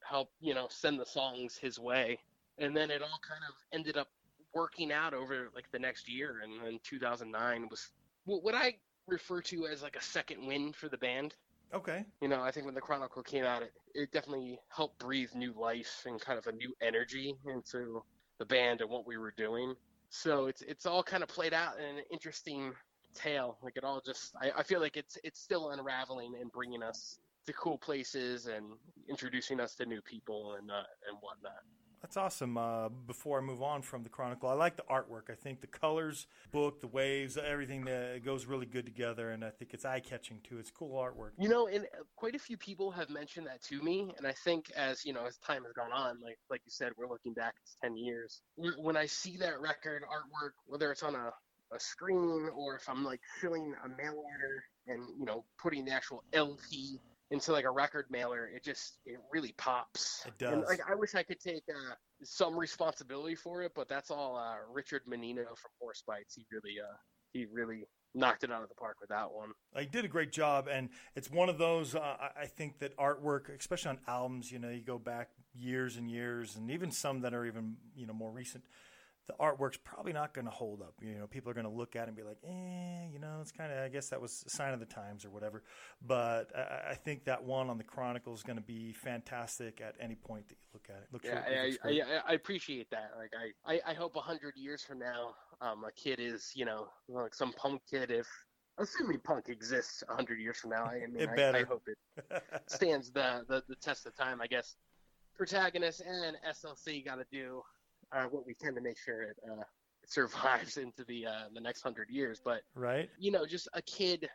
Speaker 7: help, you know, send the songs his way. And then it all kind of ended up working out over like the next year, and then 2009 was what what I refer to as like a second win for the band.
Speaker 2: Okay.
Speaker 7: You know, I think when the Chronicle came out, it, it definitely helped breathe new life and kind of a new energy into the band and what we were doing. So it's it's all kind of played out in an interesting tale. Like it all just, I, I feel like it's it's still unraveling and bringing us to cool places and introducing us to new people and uh, and whatnot.
Speaker 2: That's awesome. Uh, before I move on from the Chronicle, I like the artwork. I think the colors, book, the waves, everything that goes really good together, and I think it's eye catching too. It's cool artwork.
Speaker 7: You know, and uh, quite a few people have mentioned that to me, and I think as you know, as time has gone on, like like you said, we're looking back, it's ten years. When- When I see that record artwork, whether it's on a a screen or if I'm like filling a mail order and you know putting the actual LP into like a record mailer, it just it really pops.
Speaker 2: It
Speaker 7: And
Speaker 2: does.
Speaker 7: like I wish I could take uh, some responsibility for it, but that's all uh, Richard Minino from Horsebites. He really uh he really knocked it out of the park with that one.
Speaker 2: He did a great job, and it's one of those. Uh, I- I think that artwork, especially on albums, you know, you go back years and years, and even some that are even you know more recent. The artwork's probably not going to hold up. You know, people are going to look at it and be like, eh, you know, it's kind of, I guess that was a sign of the times or whatever. But I, I think that one on the Chronicle is going to be fantastic at any point that you look at it. Looks
Speaker 7: Yeah, I, I. I, I appreciate that. Like, I, I, I hope a hundred years from now, um, a kid is, you know, like some punk kid. If assuming punk exists a hundred years from now, I mean,
Speaker 2: It
Speaker 7: I, I hope it stands the, the the test of time. I guess protagonist and SLC got to do uh, what we can to make sure it uh, survives into the uh, the next hundred years. But
Speaker 2: right?
Speaker 7: you know, just a kid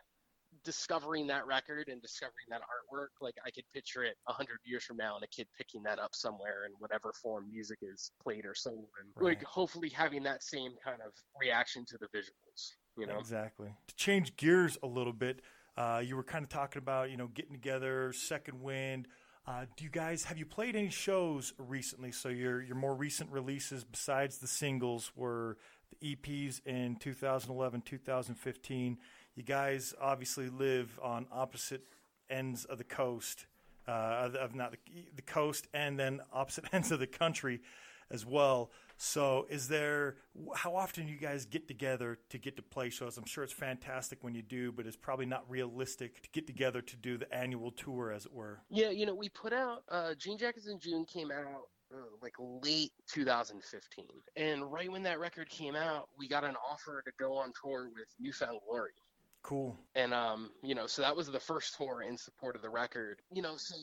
Speaker 7: discovering that record and discovering that artwork, like I could picture it a hundred years from now and a kid picking that up somewhere in whatever form music is played or sold, and
Speaker 2: Right.
Speaker 7: like hopefully having that same kind of reaction to the visuals. You know?
Speaker 2: Exactly. To change gears a little bit, uh, you were kind of talking about, you know, getting together, Second Wind. Uh, do you guys have you played any shows recently? So your your more recent releases besides the singles were the EPs in 2011, 2015. You guys obviously live on opposite ends of the coast, uh, of, not the, the coast, and then opposite ends of the country as well. So, is there how often you guys get together to get to play shows? I'm sure it's fantastic when you do, but it's probably not realistic to get together to do the annual tour, as it were.
Speaker 7: Yeah, you know, we put out uh, Jean Jackets in June came out uh, like late 2015, and right when that record came out, we got an offer to go on tour with New Found Glory.
Speaker 2: Cool.
Speaker 7: and um you know so that was the first tour in support of the record. You know so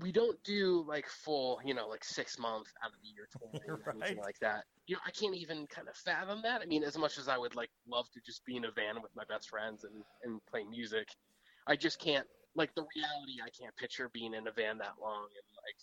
Speaker 7: we don't do like full you know like six month out of the year touring or anything like that. You know i can't even kind of fathom that. I mean as much as i would like love to just be in a van with my best friends and and play music i just can't like the reality i can't picture being in a van that long and like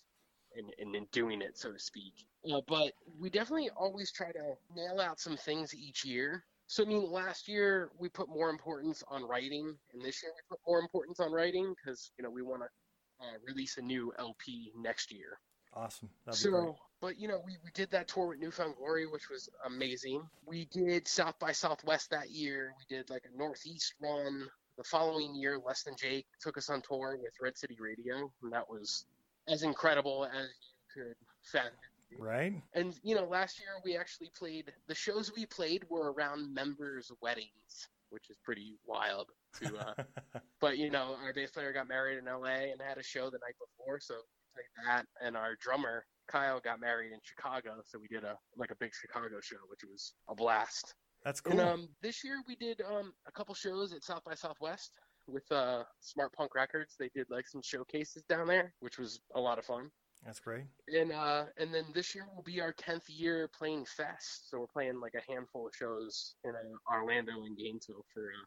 Speaker 7: and, and, and doing it so to speak. Uh, but we definitely always try to nail out some things each year so I mean, last year we put more importance on writing, and this year we put more importance on writing because you know we want to uh, release a new LP next year.
Speaker 2: Awesome. That'd be
Speaker 7: so,
Speaker 2: great.
Speaker 7: but you know, we, we did that tour with New Found Glory, which was amazing. We did South by Southwest that year. We did like a Northeast run. The following year, Less Than Jake took us on tour with Red City Radio, and that was as incredible as you could fathom.
Speaker 2: Right?
Speaker 7: And you know, last year we actually played the shows we played were around members' weddings, which is pretty wild. To, uh, but you know, our bass player got married in L.A. and had a show the night before, so we played that. And our drummer Kyle got married in Chicago, so we did a like a big Chicago show, which was a blast.
Speaker 2: That's cool.
Speaker 7: And um, this year we did um, a couple shows at South by Southwest with uh, Smart Punk Records. They did like some showcases down there, which was a lot of fun
Speaker 2: That's great.
Speaker 7: and uh and then this year will be our 10th year playing fest so we're playing like a handful of shows in uh, orlando and gainesville for uh,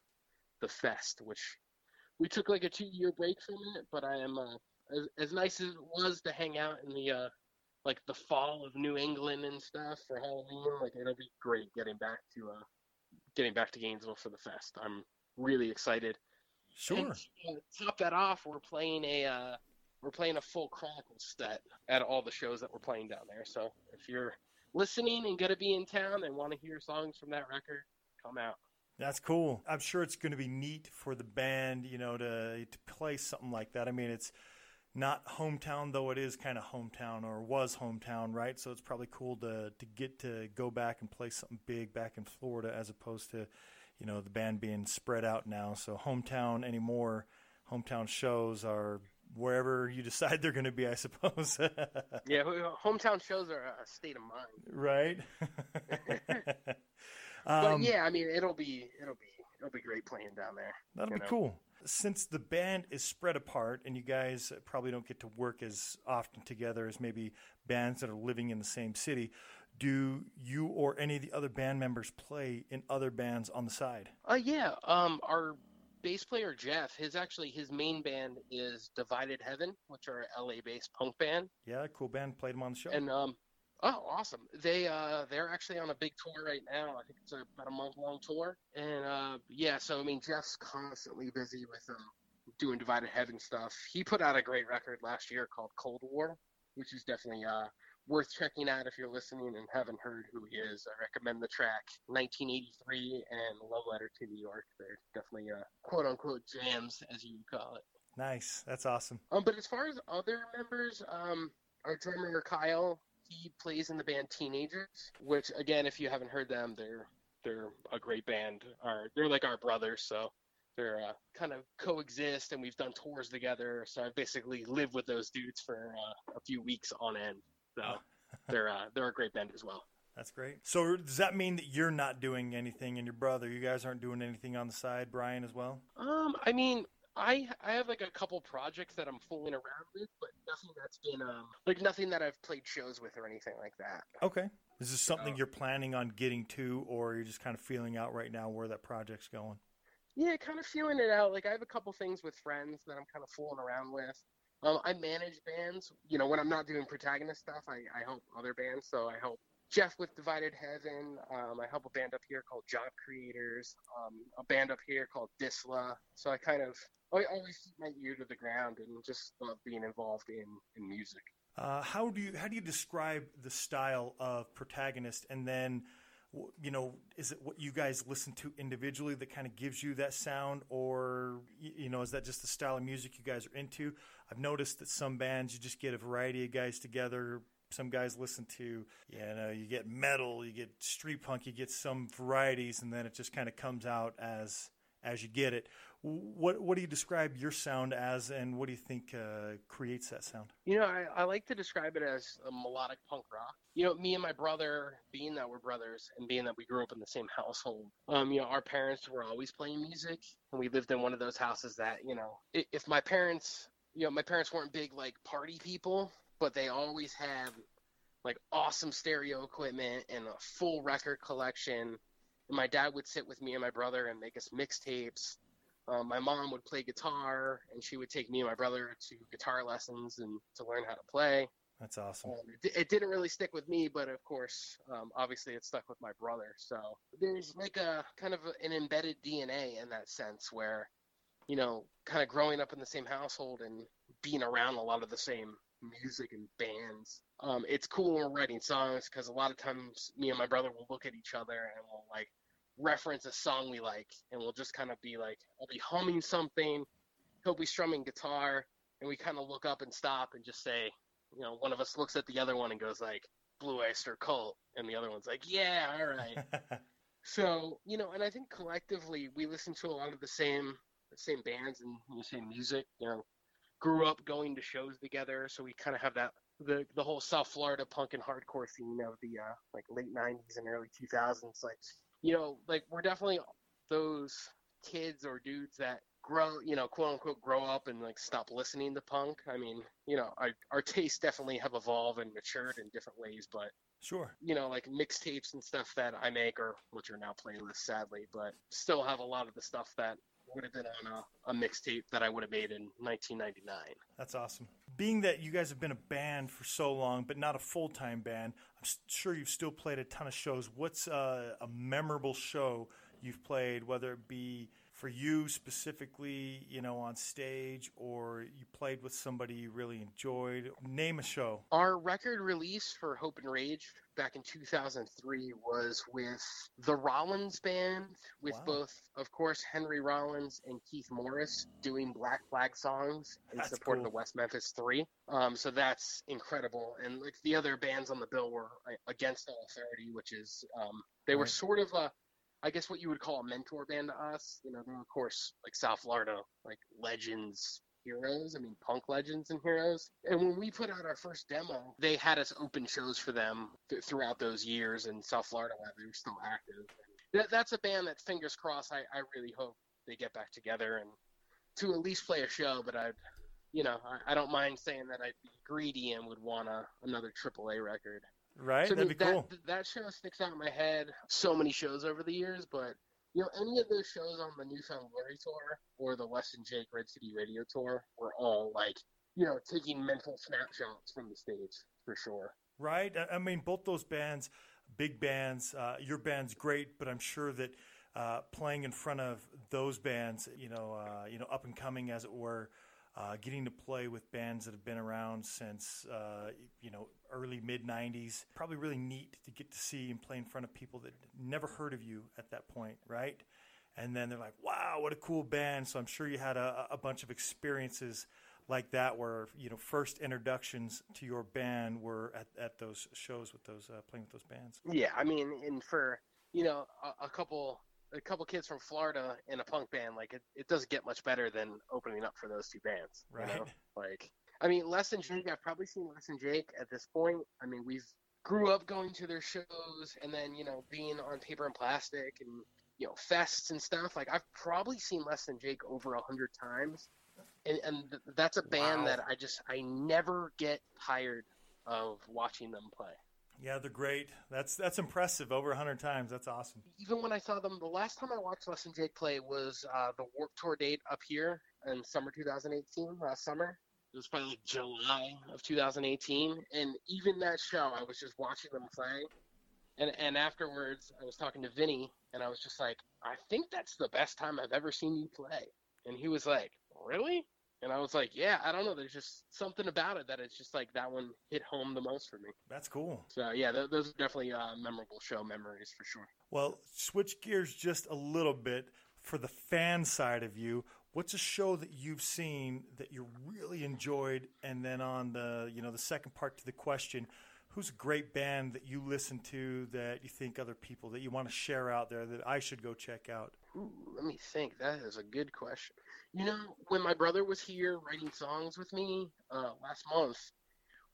Speaker 7: the fest which we took like a two year break from it but i am uh as, as nice as it was to hang out in the uh like the fall of new england and stuff for halloween like it'll be great getting back to uh getting back to gainesville for the fest i'm really excited
Speaker 2: Sure.
Speaker 7: and to top that off, we're playing a uh, we're playing a full Chronicles set at all the shows that we're playing down there. So if you're listening and gonna be in town and want to hear songs from that record, come out.
Speaker 2: That's cool. I'm sure it's going to be neat for the band, you know, to to play something like that. I mean, it's not hometown though it is kind of hometown or was hometown, right? So it's probably cool to to get to go back and play something big back in Florida as opposed to, you know, the band being spread out now. So hometown anymore, hometown shows are wherever you decide they're going to be, I suppose.
Speaker 7: Yeah, hometown shows are a state of mind.
Speaker 2: right?
Speaker 7: But
Speaker 2: Um,
Speaker 7: yeah, I mean it'll be it'll be it'll be great playing down there.
Speaker 2: That'll be
Speaker 7: know.
Speaker 2: cool. Since the band is spread apart and you guys probably don't get to work as often together as maybe bands that are living in the same city, do you or any of the other band members play in other bands on the side?
Speaker 7: Uh, yeah. Um, our bass player Jeff, his actually his main band is Divided Heaven, which are LA-based punk band.
Speaker 2: Yeah, cool band. Played them on the show.
Speaker 7: And um, oh, awesome! They uh, they're actually on a big tour right now. I think it's a, about a month long tour. And uh, yeah, so I mean, Jeff's constantly busy with um, doing Divided Heaven stuff. He put out a great record last year called Cold War, which is definitely uh worth checking out if you're listening and haven't heard who he is. I recommend the track 1983 and Love Letter to New York. They're definitely uh, quote unquote jams, as you would call it.
Speaker 2: nice. That's awesome.
Speaker 7: Um, but as far as other members, um, our drummer Kyle, He plays in the band Teenagers, which again, if you haven't heard them, they're they're a great band. Are they're like our brothers, so they're uh, kind of coexist, and we've done tours together. So I basically lived with those dudes for uh, a few weeks on end. So they're uh, they're a great band as well.
Speaker 2: That's great. So does that mean that you're not doing anything, and your brother, you guys aren't doing anything on the side, Brian, as well?
Speaker 7: Um, I mean, I I have like a couple projects that I'm fooling around with, but nothing that's been um like nothing that I've played shows with or anything like that.
Speaker 2: Okay. Is this something you're planning on getting to, or you're just kind of feeling out right now where that project's going?
Speaker 7: Yeah, kind of feeling it out. Like I have a couple things with friends that I'm kind of fooling around with. Um, I manage bands. You know, when I'm not doing protagonist stuff, I, I help other bands. So I help Jeff with Divided Heaven. Um, I help a band up here called Job Creators. Um, a band up here called Disla. So I kind of I always keep my ear to the ground and just love being involved in in music.
Speaker 2: Uh, how do you how do you describe the style of protagonist, and then you know, is it what you guys listen to individually that kind of gives you that sound, or you know, is that just the style of music you guys are into? I've noticed that some bands you just get a variety of guys together. Some guys listen to, you know, you get metal, you get street punk, you get some varieties, and then it just kind of comes out as as you get it. What what do you describe your sound as, and what do you think uh, creates that sound?
Speaker 7: You know, I, I like to describe it as a melodic punk rock. You know, me and my brother, being that we're brothers and being that we grew up in the same household, um, you know, our parents were always playing music, and we lived in one of those houses that, you know, if my parents, you know, my parents weren't big like party people, but they always had like awesome stereo equipment and a full record collection. And my dad would sit with me and my brother and make us mixtapes. Um, my mom would play guitar, and she would take me and my brother to guitar lessons and to learn how to play.
Speaker 2: That's awesome.
Speaker 7: Um, it, it didn't really stick with me, but of course, um, obviously, it stuck with my brother. So there's like a kind of an embedded DNA in that sense, where you know, kind of growing up in the same household and being around a lot of the same music and bands. Um, it's cool when we're writing songs because a lot of times me and my brother will look at each other and we'll like reference a song we like, and we'll just kind of be like, I'll be humming something, he'll be strumming guitar, and we kind of look up and stop and just say, you know, one of us looks at the other one and goes like, Blue Oyster Cult, and the other one's like, yeah, all right. So you know, and I think collectively we listen to a lot of the same the same bands and the same music. You know, grew up going to shows together, so we kind of have that the the whole South Florida punk and hardcore scene of the uh, like late '90s and early 2000s. Like you know, like we're definitely those kids or dudes that grow, you know, quote unquote, grow up and like stop listening to punk. I mean, you know, our our tastes definitely have evolved and matured in different ways, but
Speaker 2: sure.
Speaker 7: you know, like mixtapes and stuff that I make, or which are now playlists, sadly, but still have a lot of the stuff that would have been on a, a mixtape that I would have made in 1999.
Speaker 2: That's awesome. Being that you guys have been a band for so long, but not a full time band, I'm sure you've still played a ton of shows. What's uh, a memorable show you've played, whether it be for you specifically, you know, on stage, or you played with somebody you really enjoyed? Name a show.
Speaker 7: Our record release for Hope and Rage back in 2003 was with the Rollins Band, with
Speaker 2: Wow.
Speaker 7: both, of course, Henry Rollins and Keith Morris doing Black Flag songs in
Speaker 2: That's
Speaker 7: support
Speaker 2: cool.
Speaker 7: of the West Memphis Three. Um, so that's incredible. And like the other bands on the bill were uh, Against All Authority, which is um, they were
Speaker 2: Right.
Speaker 7: sort of a I guess what you would call a mentor band to us. You know, of course like South Florida, like legends, heroes. I mean, punk legends and heroes. And when we put out our first demo, they had us open shows for them th- throughout those years in South Florida while they were still active. That, that's a band that, fingers crossed, I, I really hope they get back together and to at least play a show. But I'd, you know, I, I don't mind saying that I'd be greedy and would want a, another AAA record.
Speaker 2: Right?
Speaker 7: So, I
Speaker 2: That'd
Speaker 7: mean,
Speaker 2: be cool.
Speaker 7: That, that show sticks out in my head. So many shows over the years, but you know, any of those shows on the New Found Glory tour or the Less Than Jake Red City Radio tour were all like, you know, taking mental snapshots from the stage for sure.
Speaker 2: Right? I- I mean, both those bands, big bands. Uh, your band's great, but I'm sure that uh, playing in front of those bands, you know, uh, you know, up and coming as it were, uh, getting to play with bands that have been around since uh, you know early mid '90s, probably really neat to get to see and play in front of people that never heard of you at that point, right? And then they're like, "Wow, what a cool band!" So I'm sure you had a, a bunch of experiences like that where you know first introductions to your band were at, at those shows with those uh, playing with those bands.
Speaker 7: Yeah, I mean, and for you know a, a couple a couple kids from Florida in a punk band, like it, it doesn't get much better than opening up for those two bands. you
Speaker 2: Right.
Speaker 7: know? Like, I mean, Less Than Jake. I've probably seen Less Than Jake at this point. I mean, we've grew up going to their shows, and then you know being on Paper and Plastick and you know fests and stuff. Like, I've probably seen Less Than Jake over a hundred times, and and th- that's a band
Speaker 2: Wow.
Speaker 7: that I just I never get tired of watching them play.
Speaker 2: Yeah, they're great. That's that's impressive. Over hundred times. That's awesome.
Speaker 7: even when I saw them, the last time I watched Less Than Jake play was uh, the Warp Tour date up here in summer 2018, last summer. It was probably like July of 2018, and even that show, I was just watching them play, and and afterwards, I was talking to Vinnie, and I was just like, I think that's the best time I've ever seen you play, and he was like, Really? And I was like, Yeah, I don't know. There's just something about it that it's just like that one hit home the most for me.
Speaker 2: That's cool.
Speaker 7: So yeah, th- those are definitely uh, memorable show memories for sure.
Speaker 2: Well, switch gears just a little bit for the fan side of you. What's a show that you've seen that you really enjoyed? And then on the you know the second part to the question, who's a great band that you listen to that you think other people that you want to share out there that I should go check out?
Speaker 7: Ooh, let me think. That is a good question. You know, when my brother was here writing songs with me uh, last month,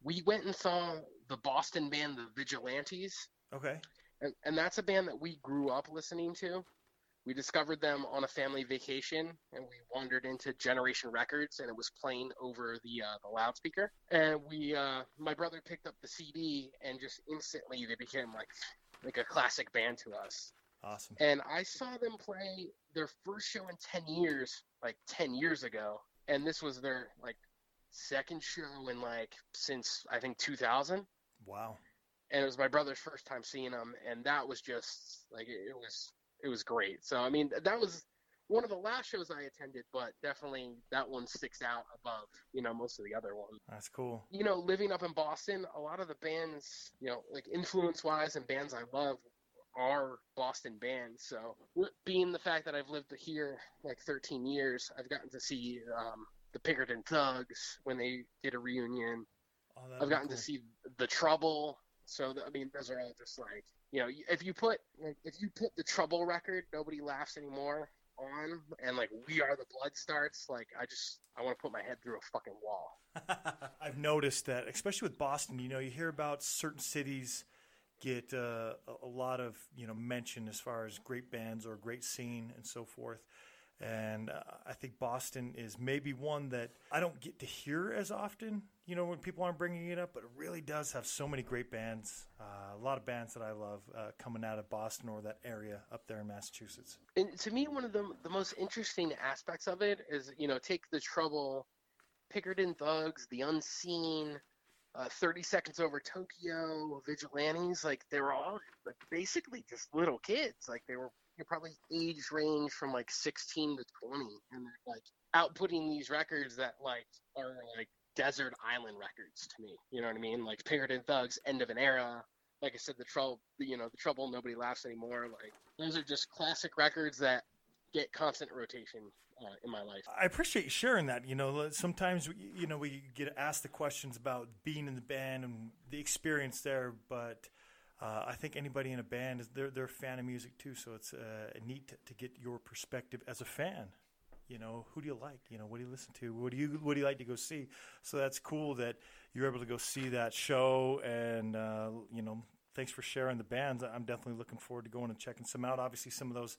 Speaker 7: we went and saw the Boston band, the Vigilantes,
Speaker 2: Okay.
Speaker 7: and, and that's a band that we grew up listening to. We discovered them on a family vacation, and we wandered into Generation Records, and it was playing over the uh, the loudspeaker. And we, uh, my brother picked up the CD, and just instantly they became like like a classic band to us
Speaker 2: Awesome.
Speaker 7: and I saw them play their first show in 10 years, like 10 years ago. And this was their like second show in like since I think 2000.
Speaker 2: Wow.
Speaker 7: And it was my brother's first time seeing them, and that was just like it, it was it was great. So I mean that was one of the last shows I attended, but definitely that one sticks out above you know most of the other ones
Speaker 2: That's cool.
Speaker 7: you know, living up in Boston, a lot of the bands, you know, like influence wise and bands I love are Boston bands. So, being the fact that I've lived here like 13 years, I've gotten to see um, the Pinkerton Thugs when they did a reunion.
Speaker 2: Oh,
Speaker 7: I've gotten
Speaker 2: cool.
Speaker 7: to see the Trouble. So, th- I mean, those are all just like, you know, if you put if you put the Trouble record, nobody laughs anymore on, and like We Are the Blood starts, like I just I want to put my head through a fucking wall.
Speaker 2: I've noticed that, especially with Boston, you know, you hear about certain cities get uh, a- a lot of you know mention as far as great bands or great scene and so forth. And uh, I think Boston is maybe one that I don't get to hear as often, you know, when people aren't bringing it up, but it really does have so many great bands. Uh, a lot of bands that I love uh, coming out of Boston or that area up there in Massachusetts.
Speaker 7: and to me, one of the the most interesting aspects of it is, you know, take the trouble, Pinkerton Thugs, the Unseen, uh, Thirty Seconds Over Tokyo, Vigilantes. Like they were all like basically just little kids. Like they were you probably age range from like 16 to 20, and they're like outputting these records that like are like desert island records to me. You know what I mean? Like Pinkerton Thugs, End of an Era. Like I said, the trouble, you know, the trouble, nobody laughs anymore. Like those are just classic records that get constant rotation uh, in my life.
Speaker 2: I appreciate you sharing that. You know, sometimes we- you know we get asked the questions about being in the band and the experience there, but uh, I think anybody in a band is they're they're a fan of music too. So it's uh, neat to, to get your perspective as a fan. You know, who do you like? You know, what do you listen to? What do you what do you like to go see? So that's cool that you're able to go see that show, and uh, you know, thanks for sharing the bands. I'm definitely looking forward to going and checking some out. Obviously, some of those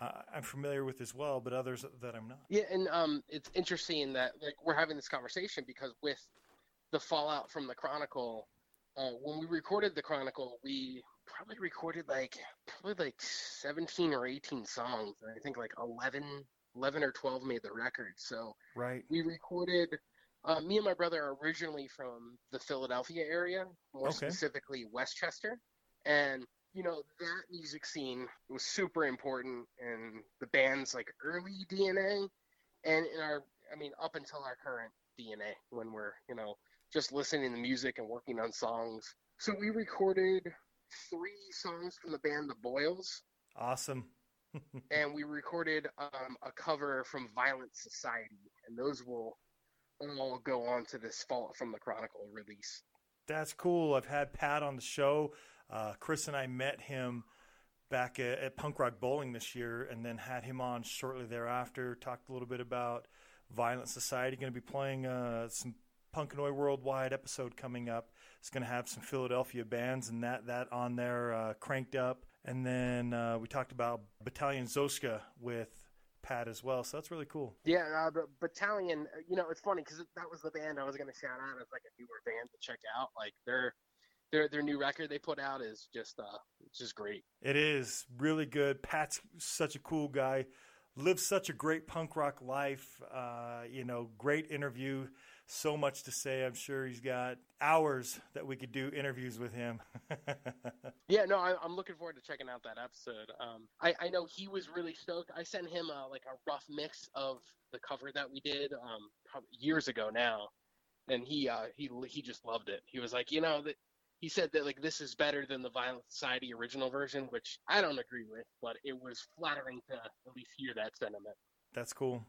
Speaker 2: uh, I'm familiar with as well, but others that I'm not.
Speaker 7: Yeah, and um, it's interesting that like we're having this conversation because with the fallout from the Chronicle, uh, when we recorded the Chronicle, we probably recorded like probably like 17 or 18 songs. And I think like 11, 11 or 12 made the record. So
Speaker 2: Right.
Speaker 7: we recorded. Uh, me and my brother are originally from the Philadelphia area, more
Speaker 2: Okay.
Speaker 7: specifically West Chester, and you know that music scene was super important in the band's like early DNA, and in our, I mean, up until our current DNA when we're you know just listening to music and working on songs. So we recorded three songs from the band The Boils.
Speaker 2: Awesome.
Speaker 7: And we recorded um, a cover from Violent Society, and those will all go on to this Fall from the Chronicle release.
Speaker 2: That's cool. I've had Pat on the show. Uh, Chris and I met him back at, at Punk Rock Bowling this year, and then had him on shortly thereafter. Talked a little bit about Violent Society. Going to be playing uh, some Punkanoid Worldwide episode coming up. It's going to have some Philadelphia bands and that that on there uh, cranked up. And then uh, we talked about Battalion Zoska with Pat as well. So that's really cool.
Speaker 7: Yeah, uh, the Battalion. uh, You know, it's funny because that was the band I was going to shout out as like a newer band to check out. Like their their their new record they put out is just uh it's just great.
Speaker 2: It is really good. Pat's such a cool guy. Lives such a great punk rock life. Uh, you know, great interview. So much to say. I'm sure he's got hours that we could do interviews with him.
Speaker 7: Yeah, no, I, I'm looking forward to checking out that episode. Um, I, I know he was really stoked. I sent him uh, like a rough mix of the cover that we did um, years ago now, and he uh, he he just loved it. He was like, you know, that he said that like this is better than the Violent Society original version, which I don't agree with, but it was flattering to at least hear that sentiment.
Speaker 2: That's cool.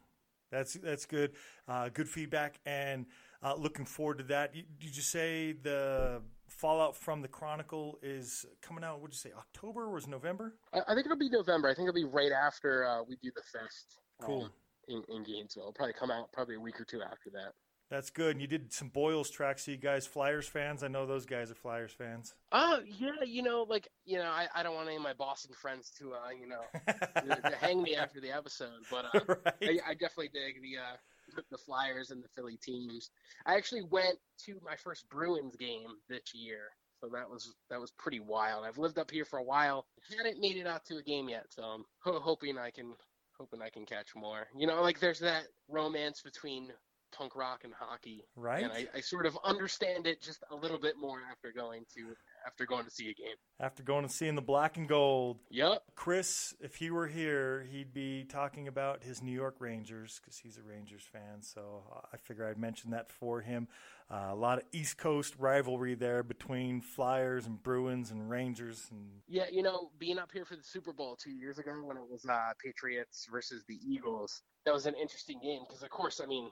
Speaker 2: That's that's good. Uh, good feedback, and uh, looking forward to that. You, did you say the Fallout from the Chronicle is coming out? Would you say October or was November?
Speaker 7: I, I think it'll be November. I think it'll be right after uh, we do the fest. um,
Speaker 2: Cool.
Speaker 7: in, in Gainesville. It'll probably come out probably a week or two after that.
Speaker 2: That's good. And you did some Boils tracks. So you guys Flyers fans? I know those guys are Flyers fans.
Speaker 7: Oh yeah, you know, like you know, I, I don't want any of my Boston friends to uh, you know to, to hang me after the episode, but uh,
Speaker 2: right.
Speaker 7: I, I definitely dig the uh, the Flyers and the Philly teams. I actually went to my first Bruins game this year, so that was that was pretty wild. I've lived up here for a while, hadn't made it out to a game yet, so I'm ho- hoping I can hoping I can catch more. You know, like there's that romance between punk rock and hockey,
Speaker 2: Right.
Speaker 7: and I, I sort of understand it just a little bit more after going to after going to see a game.
Speaker 2: After going and seeing the black and gold,
Speaker 7: Yep.
Speaker 2: Chris, if he were here, he'd be talking about his New York Rangers because he's a Rangers fan. So I figure I'd mention that for him. Uh, a lot of East Coast rivalry there between Flyers and Bruins and Rangers. And
Speaker 7: Yeah, you know, being up here for the Super Bowl two years ago when it was uh, Patriots versus the Eagles, that was an interesting game because, of course, I mean,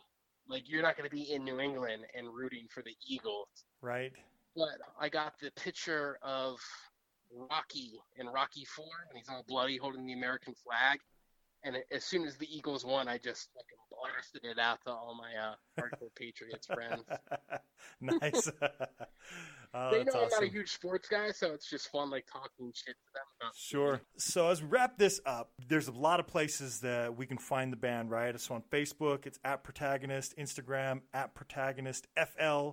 Speaker 7: like you're not going to be in New England and rooting for the Eagles,
Speaker 2: right,
Speaker 7: but I got the picture of Rocky in Rocky Four, and he's all bloody holding the American flag. And as soon as the Eagles won, I just fucking blasted it out to all my uh, hardcore Patriots friends.
Speaker 2: nice. oh,
Speaker 7: they know I'm not a huge sports guy, so it's just fun like talking shit to them about.
Speaker 2: Sure. So as we wrap this up, there's a lot of places that we can find the band, right? So on Facebook, it's at Protagonist, Instagram at Protagonist FL,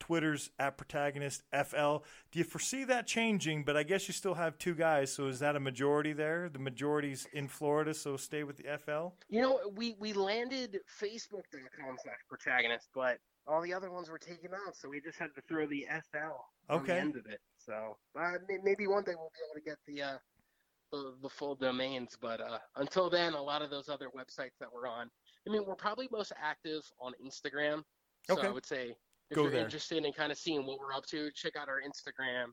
Speaker 2: Twitter's at Protagonist FL. Do you foresee that changing? But I guess you still have two guys, so is that a majority there? The majority's in Florida, so stay with the FL.
Speaker 7: You know, we we landed Facebook.com slash protagonist, but all the other ones were taken out, so we just had to throw the SL on
Speaker 2: Okay.
Speaker 7: the end of it. So uh, maybe one day we'll be able to get the uh, the, the full domains, but uh, until then, a lot of those other websites that we're on. I mean, we're probably most active on Instagram. So
Speaker 2: Okay.
Speaker 7: I would say if
Speaker 2: Go
Speaker 7: you're
Speaker 2: there.
Speaker 7: interested in kind of seeing what we're up to, check out our Instagram,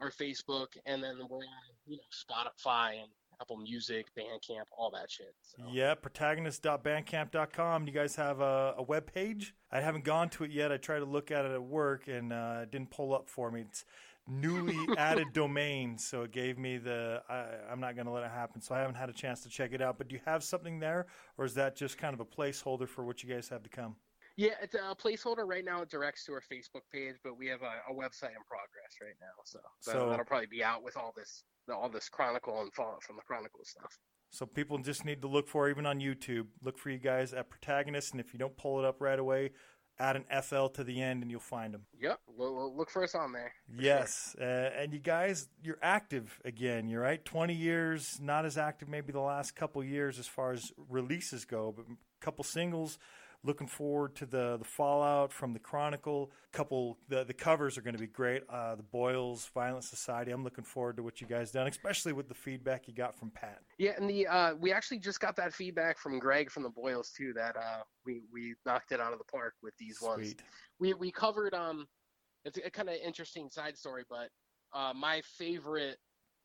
Speaker 7: our Facebook, and then we're on you know Spotify and Apple Music, Bandcamp, all that shit. So.
Speaker 2: Yeah, protagonist.bandcamp.com. You guys have a, a web page? I haven't gone to it yet. I tried to look at it at work and uh, it didn't pull up for me. It's newly added domain, so it gave me the. I, I'm not going to let it happen, so I haven't had a chance to check it out. But do you have something there, or is that just kind of a placeholder for what you guys have to come?
Speaker 7: Yeah, it's a placeholder right now. It directs to our Facebook page, but we have a, a website in progress right now, so,
Speaker 2: So-
Speaker 7: that'll probably be out with all this, all this Chronicle and Fallout from the Chronicle stuff.
Speaker 2: So people just need to look for, even on YouTube, look for you guys at Protagonist, and if you don't pull it up right away, add an FL to the end, and you'll find them.
Speaker 7: Yep, we'll, look for us on there.
Speaker 2: Yes, uh, and you guys, you're active again. You're right. Twenty years, not as active maybe the last couple years as far as releases go, but a couple singles. Looking forward to the the fallout from the Chronicle. Couple the the covers are going to be great. Uh, the Boils, Violent Society. I'm looking forward to what you guys done, especially with the feedback you got from Pat.
Speaker 7: Yeah, and the uh, we actually just got that feedback from Greg from the Boils too. That uh, we we knocked it out of the park with these ones. We we covered um it's a kind of interesting side story but uh my favorite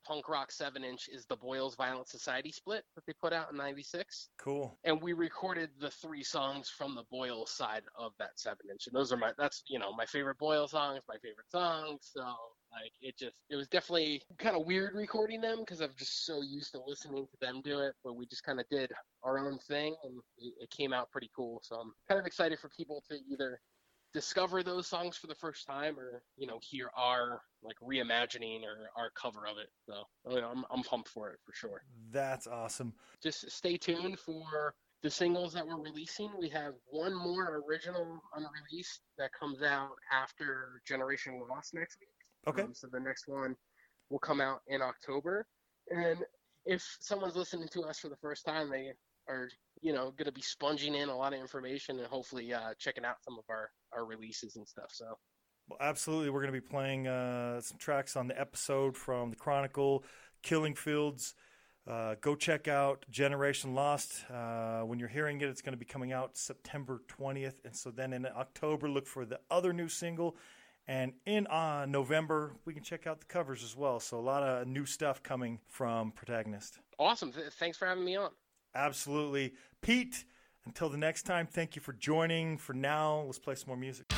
Speaker 7: punk rock seven inch is the Boils Violent Society split that they put out in '96,
Speaker 6: Cool.
Speaker 7: and we recorded the three songs from the Boils side of that seven inch, and those are my that's you know my favorite Boil songs, my favorite songs. So like it just it was definitely kind of weird recording them because I'm just so used to listening to them do it, but we just kind of did our own thing, and it, it came out pretty cool. So I'm kind of excited for people to either discover those songs for the first time or you know hear our like reimagining or our cover of it. So you know, I'm, I'm pumped for it for sure.
Speaker 6: That's awesome.
Speaker 7: just stay tuned for the singles that we're releasing. We have one more original unreleased that comes out after generation lost next week.
Speaker 6: Okay.
Speaker 7: Um, so the next one will come out in october. And if someone's listening to us for the first time they are you know going to be sponging in a lot of information and hopefully uh, checking out some of our our releases and stuff so
Speaker 6: Well, absolutely. We're going to be playing uh, some tracks on the episode from the Chronicle, Killing Fields. Uh, go check out Generation Lost. Uh, when you're hearing it, it's going to be coming out September 20th. And so then in October, look for the other new single. And in uh, November, we can check out the covers as well. So a lot of new stuff coming from Protagonist.
Speaker 7: awesome Th- thanks for having me on
Speaker 6: Absolutely. Pete, until the next time, thank you for joining. For now, let's play some more music.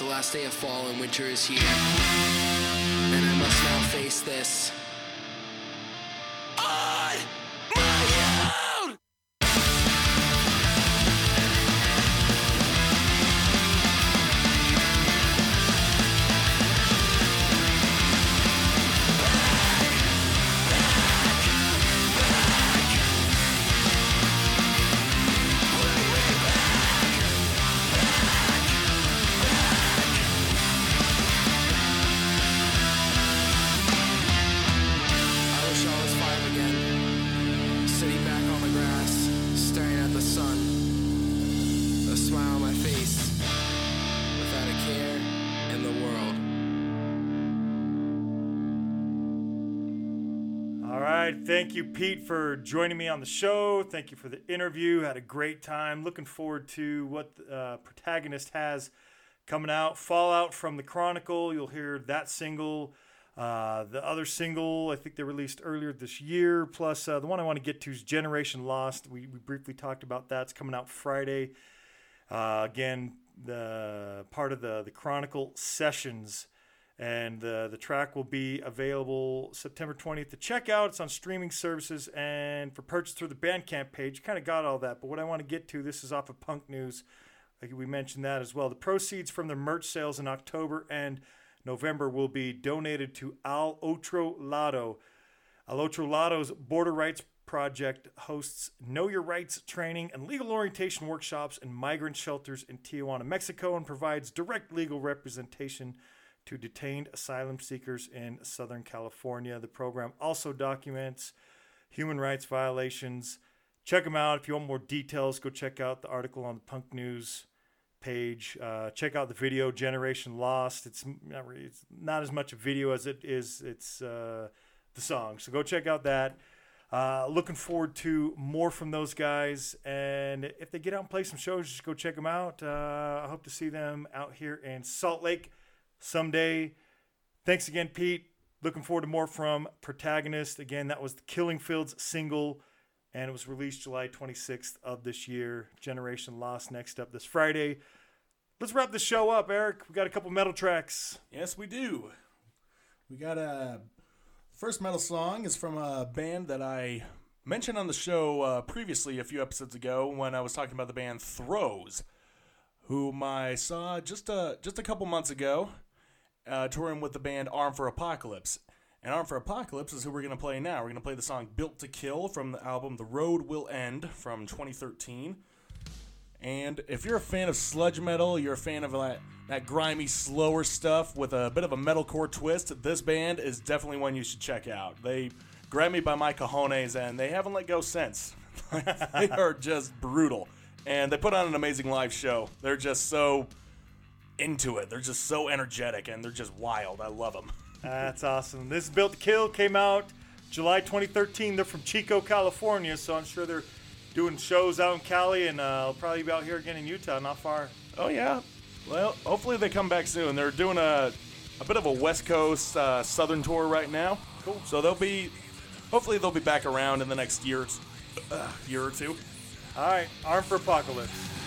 Speaker 8: The last day of fall and winter is here. And I'm
Speaker 6: must now face this.
Speaker 2: You, Pete, for joining me on the show. Thank you for the interview. Had a great time. Looking forward to what the uh, protagonist has coming out. Fallout from the Chronicle. You'll hear that single. Uh, the other single, I think they released earlier this year. Plus, uh, the one I want to get to is Generation Lost. We, we briefly talked about that. It's coming out Friday. Uh, again, the part of the the Chronicle sessions, and uh, the track will be available September 20th to check out. It's on streaming services and for purchase through the Bandcamp page. Kind of got all that, but what I want to get to this is off of Punk News. Like we mentioned that as well. The proceeds from the merch sales in October and November will be donated to Al Otro Lado. Al Otro Lado's Border Rights Project hosts Know Your Rights training and legal orientation workshops in migrant shelters in Tijuana, Mexico, and provides direct legal representation to detained asylum seekers in Southern California. The program also documents human rights violations. Check them out. If you want more details, go check out the article on the Punk News page. Uh, check out the video Generation Lost. It's not, it's not as much a video as it is it's uh, the song. So go check out that. Uh, looking forward to more from those guys. And if they get out and play some shows, just go check them out. Uh, I hope to see them out here in Salt Lake someday. Thanks again, Pete. Looking forward to more from Protagonist. Again, that was the Killing Fields single, and it was released July 26th of this year. Generation Lost next up this Friday. Let's wrap the show up, Eric. We got a couple metal tracks.
Speaker 3: Yes, we do. We got a first metal song is from a band that I mentioned on the show uh, previously a few episodes ago when I was talking about the band Throws, whom I saw just a just a couple months ago, uh, touring with the band Armed for Apocalypse. And Armed for Apocalypse is who we're gonna play now. We're gonna play the song "Built to Kill" from the album "The Road Will End" from 2013. And if you're a fan of sludge metal, you're a fan of that, that grimy, slower stuff with a bit of a metalcore twist, this band is definitely one you should check out. They grabbed me by my cojones and they haven't let go since. they are just brutal. And they put on an amazing live show. They're just so into it. They're just so energetic and they're just wild. I love them.
Speaker 2: That's awesome. This Built to Kill came out July 2013. They're from Chico, California, so I'm sure they're doing shows out in Cali, and uh, will probably be out here again in Utah, not far.
Speaker 3: Oh yeah. Well, hopefully they come back soon. They're doing a a bit of a West Coast uh, Southern tour right now.
Speaker 2: Cool.
Speaker 3: So they'll be, hopefully they'll be back around in the next year, uh, year or two.
Speaker 2: All right, Armed for Apocalypse.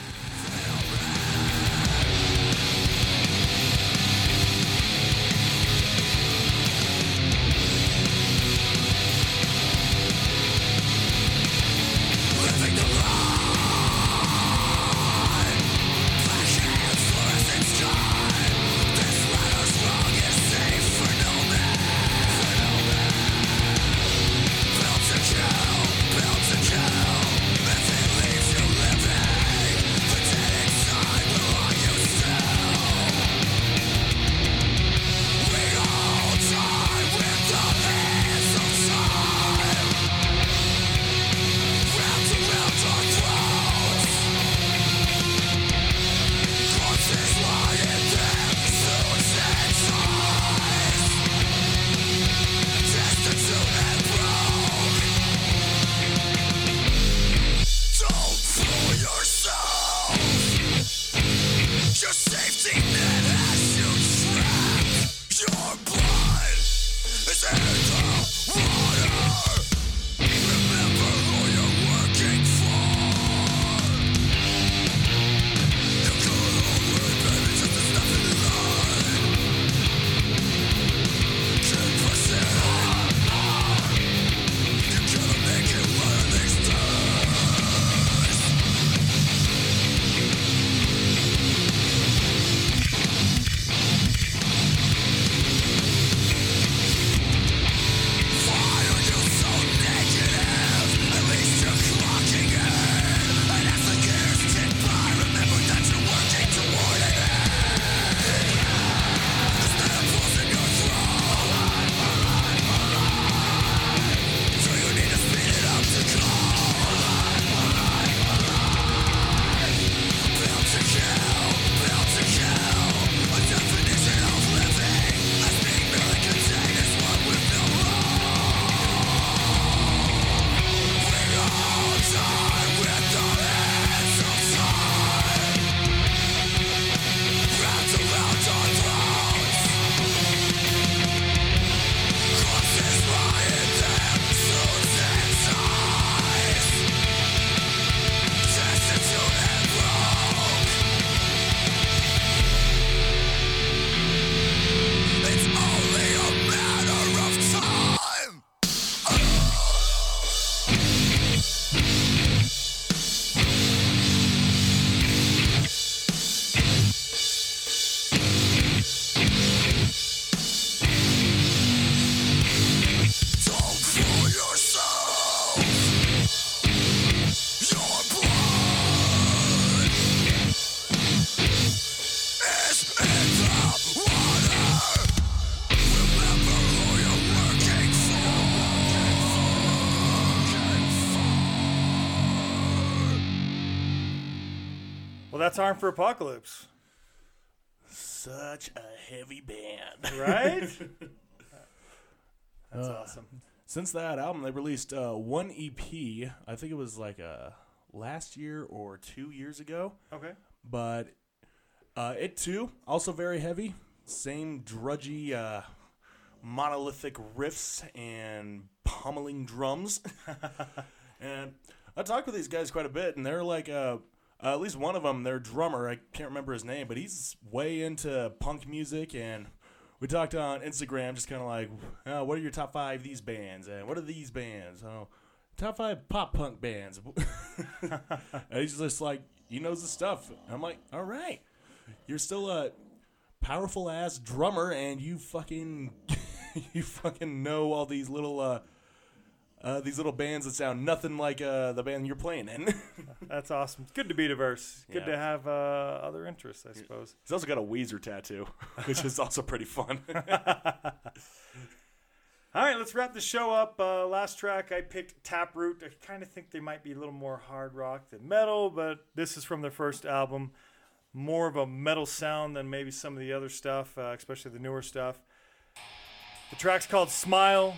Speaker 6: That's Armed for Apocalypse,
Speaker 3: Such a heavy band.
Speaker 6: right? that's awesome.
Speaker 3: Since that album, they released uh, one EP. I think it was like uh, last year or two years ago.
Speaker 6: Okay.
Speaker 3: But uh, it too, also very heavy. Same drudgy, uh, monolithic riffs and pummeling drums. and I talked with these guys quite a bit, and they're like, uh, uh, at least one of them, their drummer, I can't remember his name, but he's way into punk music. And we talked on Instagram, just kind of like, uh, what are your top five these bands? And what are these bands? Oh, top five pop punk bands. and he's just like, he knows the stuff. And I'm like, all right, you're still a powerful ass drummer, and you fucking, you fucking know all these little, uh, uh, these little bands that sound nothing like uh, the band you're playing in.
Speaker 6: That's awesome. Good to be diverse. Good
Speaker 3: Yeah.
Speaker 6: to have uh, other interests, I suppose.
Speaker 3: He's also got a Weezer tattoo, which is also pretty fun.
Speaker 6: All right, let's wrap the show up. Uh, last track I picked Taproot. I kind of think they might be a little more hard rock than metal, but this is from their first album. More of a metal sound than maybe some of the other stuff, uh, especially the newer stuff. The track's called Smile.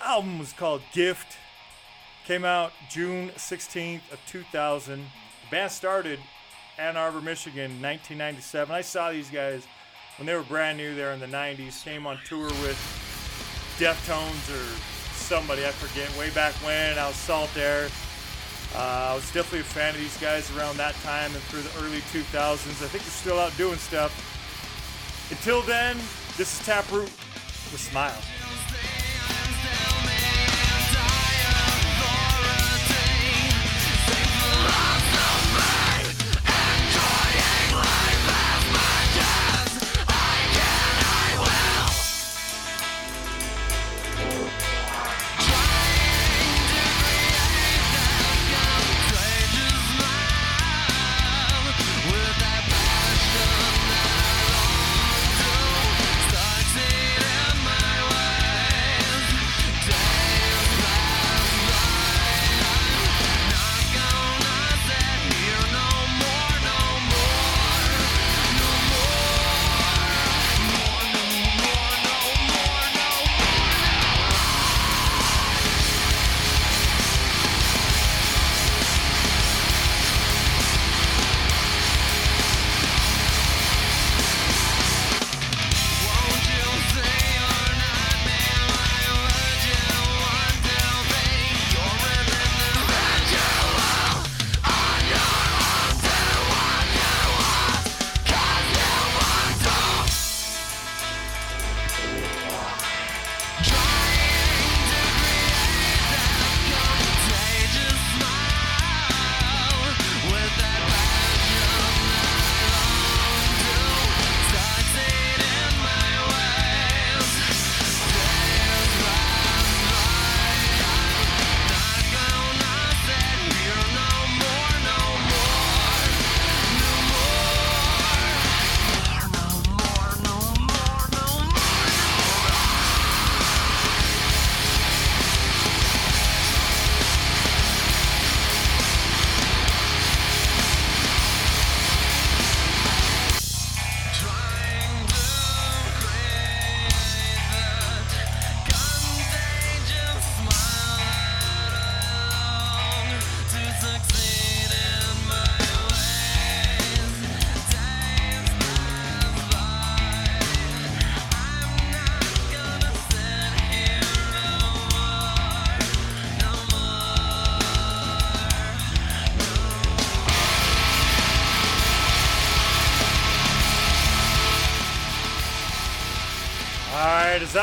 Speaker 6: Album was called Gift. Came out June 16th of 2000. The band started Ann Arbor, Michigan, 1997. I saw these guys when they were brand new there in the 90s. Came on tour with Deftones or somebody, I forget, way back when. I was Saltair. Uh, I was definitely a fan of these guys around that time and through the early 2000s. I think they're still out doing stuff. Until then, this is Taproot with Smile.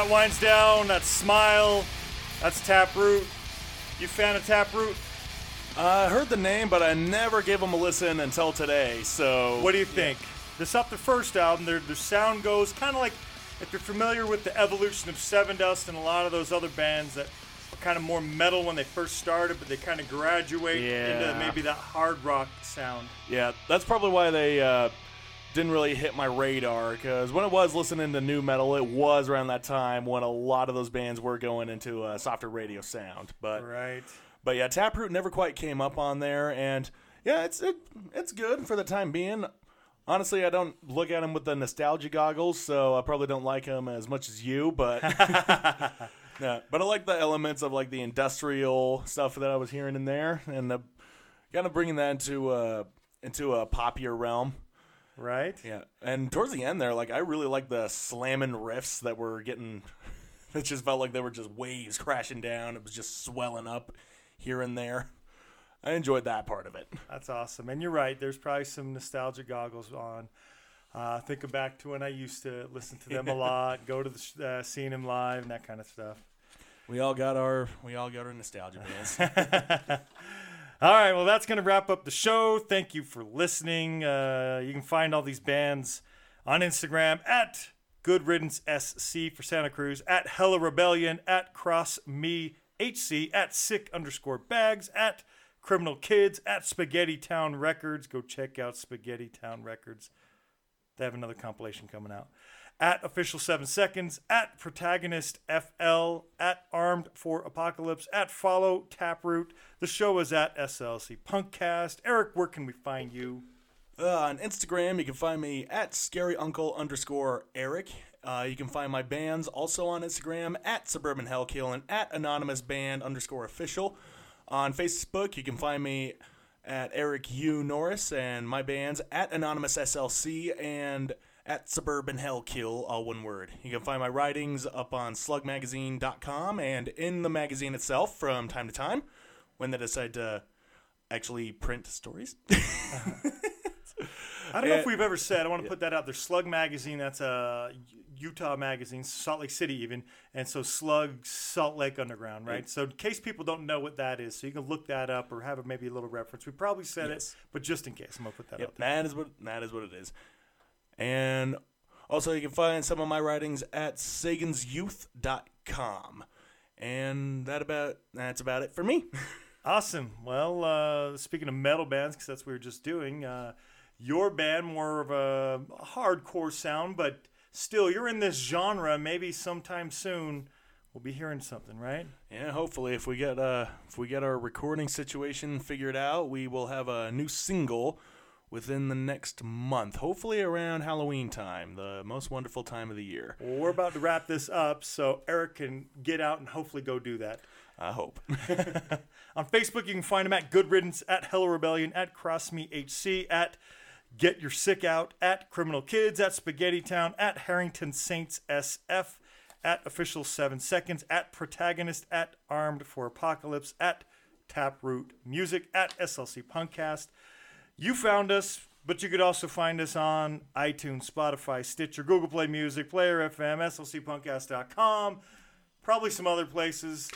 Speaker 6: That winds down, that smile, that's Taproot. You fan of Taproot?
Speaker 3: I heard the name, but I never gave them a listen until today. So
Speaker 6: What do you think? This up the first album. Their their sound goes kind of like if you're familiar with the evolution of Sevendust and a lot of those other bands that were kind of more metal when they first started, but they kind of graduate into maybe that hard rock sound.
Speaker 3: Yeah, that's probably why they uh, didn't really hit my radar. Because when I was listening to nu metal, it was around that time when a lot of those bands were going into a softer radio sound. But
Speaker 6: Right.
Speaker 3: but yeah, Taproot never quite came up on there, and yeah, it's it, it's good for the time being. Honestly, I don't look at him with the nostalgia goggles, so I probably don't like him as much as you. But yeah, but I like the elements of like the industrial stuff that I was hearing in there, and the, kind of bringing that into uh into a poppier realm.
Speaker 2: Right?
Speaker 3: Yeah, and towards the end there, like I really like the slamming riffs that were getting. It just felt like they were just waves crashing down. It was just swelling up here and there. I enjoyed that part of it.
Speaker 2: That's awesome. And you're right. There's probably some nostalgia goggles on. Uh, thinking back to when I used to listen to them a lot, go to the uh, seeing them live, and that kind of stuff.
Speaker 3: We all got our we all got our nostalgia bands.
Speaker 2: All right, well, that's going to wrap up the show. Thank you for listening. Uh, you can find all these bands on Instagram at Good Riddance SC for Santa Cruz, at Hella Rebellion, at Cross Me HC, at Sick underscore Bags, at Criminal Kids, at Spaghetti Town Records. Go check out Spaghetti Town Records. They have another compilation coming out. At Official 7 Seconds, at Protagonist FL, at Armed for Apocalypse, at Follow Taproot. The show is at SLC Punkcast. Eric, where can we find you?
Speaker 3: Uh, on Instagram, you can find me at scary uncle underscore Eric. Uh, you can find my bands also on Instagram at Suburban Hellkill and at anonymous band underscore official. On Facebook, you can find me at Eric U Norris and my bands at anonymous SLC and at Suburban Hellkill, all one word. You can find my writings up on slugmagazine.com and in the magazine itself from time to time when they decide to actually print stories.
Speaker 2: I don't know if we've ever said, I want to put that out there. Slug Magazine, that's a Utah magazine, Salt Lake City even. And so Slug, Salt Lake Underground, right? So in case people don't know what that is, so you can look that up or have a, maybe a little reference. We probably said
Speaker 3: Yes.
Speaker 2: it, but just in case, I'm going to put that
Speaker 3: Yep,
Speaker 2: out there.
Speaker 3: that is what that is what it is. And also you can find some of my writings at sagansyouth.com. And that about that's about it for me.
Speaker 2: Awesome. Well, uh, speaking of metal bands, because that's what we were just doing, uh, your band more of a hardcore sound, but still you're in this genre. Maybe sometime soon we'll be hearing something, right?
Speaker 3: yeah, hopefully if we get uh if we get our recording situation figured out, we will have a new single within the next month. Hopefully around Halloween time, the most wonderful time of the year.
Speaker 2: Well, we're about to wrap this up, so Eric can get out and hopefully go do that.
Speaker 3: I hope.
Speaker 2: On Facebook, you can find him at Good Riddance, at Hello Rebellion, at Cross Me HC, at Get Your Sick Out, at Criminal Kids, at Spaghetti Town, at Harrington Saints SF, at Official 7 Seconds, at Protagonist, at Armed for Apocalypse, at Taproot Music, at SLC Punkcast. You found us, but you could also find us on iTunes, Spotify, Stitcher, Google Play Music, Player FM, SLCPunkcast.com, probably some other places.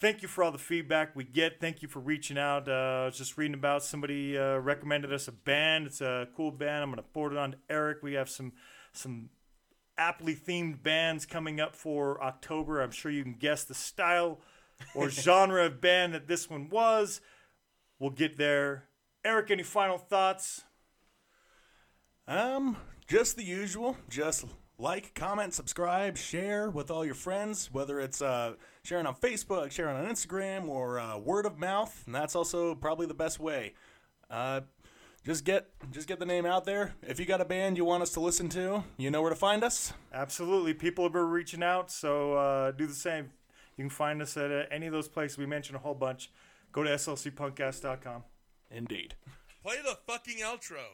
Speaker 2: Thank you for all the feedback we get. Thank you for reaching out. Uh, I was just reading about somebody uh, recommended us a band. It's a cool band. I'm going to forward it on to Eric. We have some some aptly themed bands coming up for October. I'm sure you can guess the style or genre of band that this one was. We'll get there. Eric, any final thoughts?
Speaker 3: Um, just the usual. Just like, comment, subscribe, share with all your friends, whether it's uh, sharing on Facebook, sharing on Instagram, or uh, word of mouth. And that's also probably the best way. Uh, just get just get the name out there. If you got a band you want us to listen to, you know where to find us.
Speaker 2: Absolutely. People have been reaching out, so uh, do the same. You can find us at uh, any of those places. We mentioned a whole bunch. Go to slcpunkcast.com.
Speaker 3: Indeed.
Speaker 5: Play the fucking outro.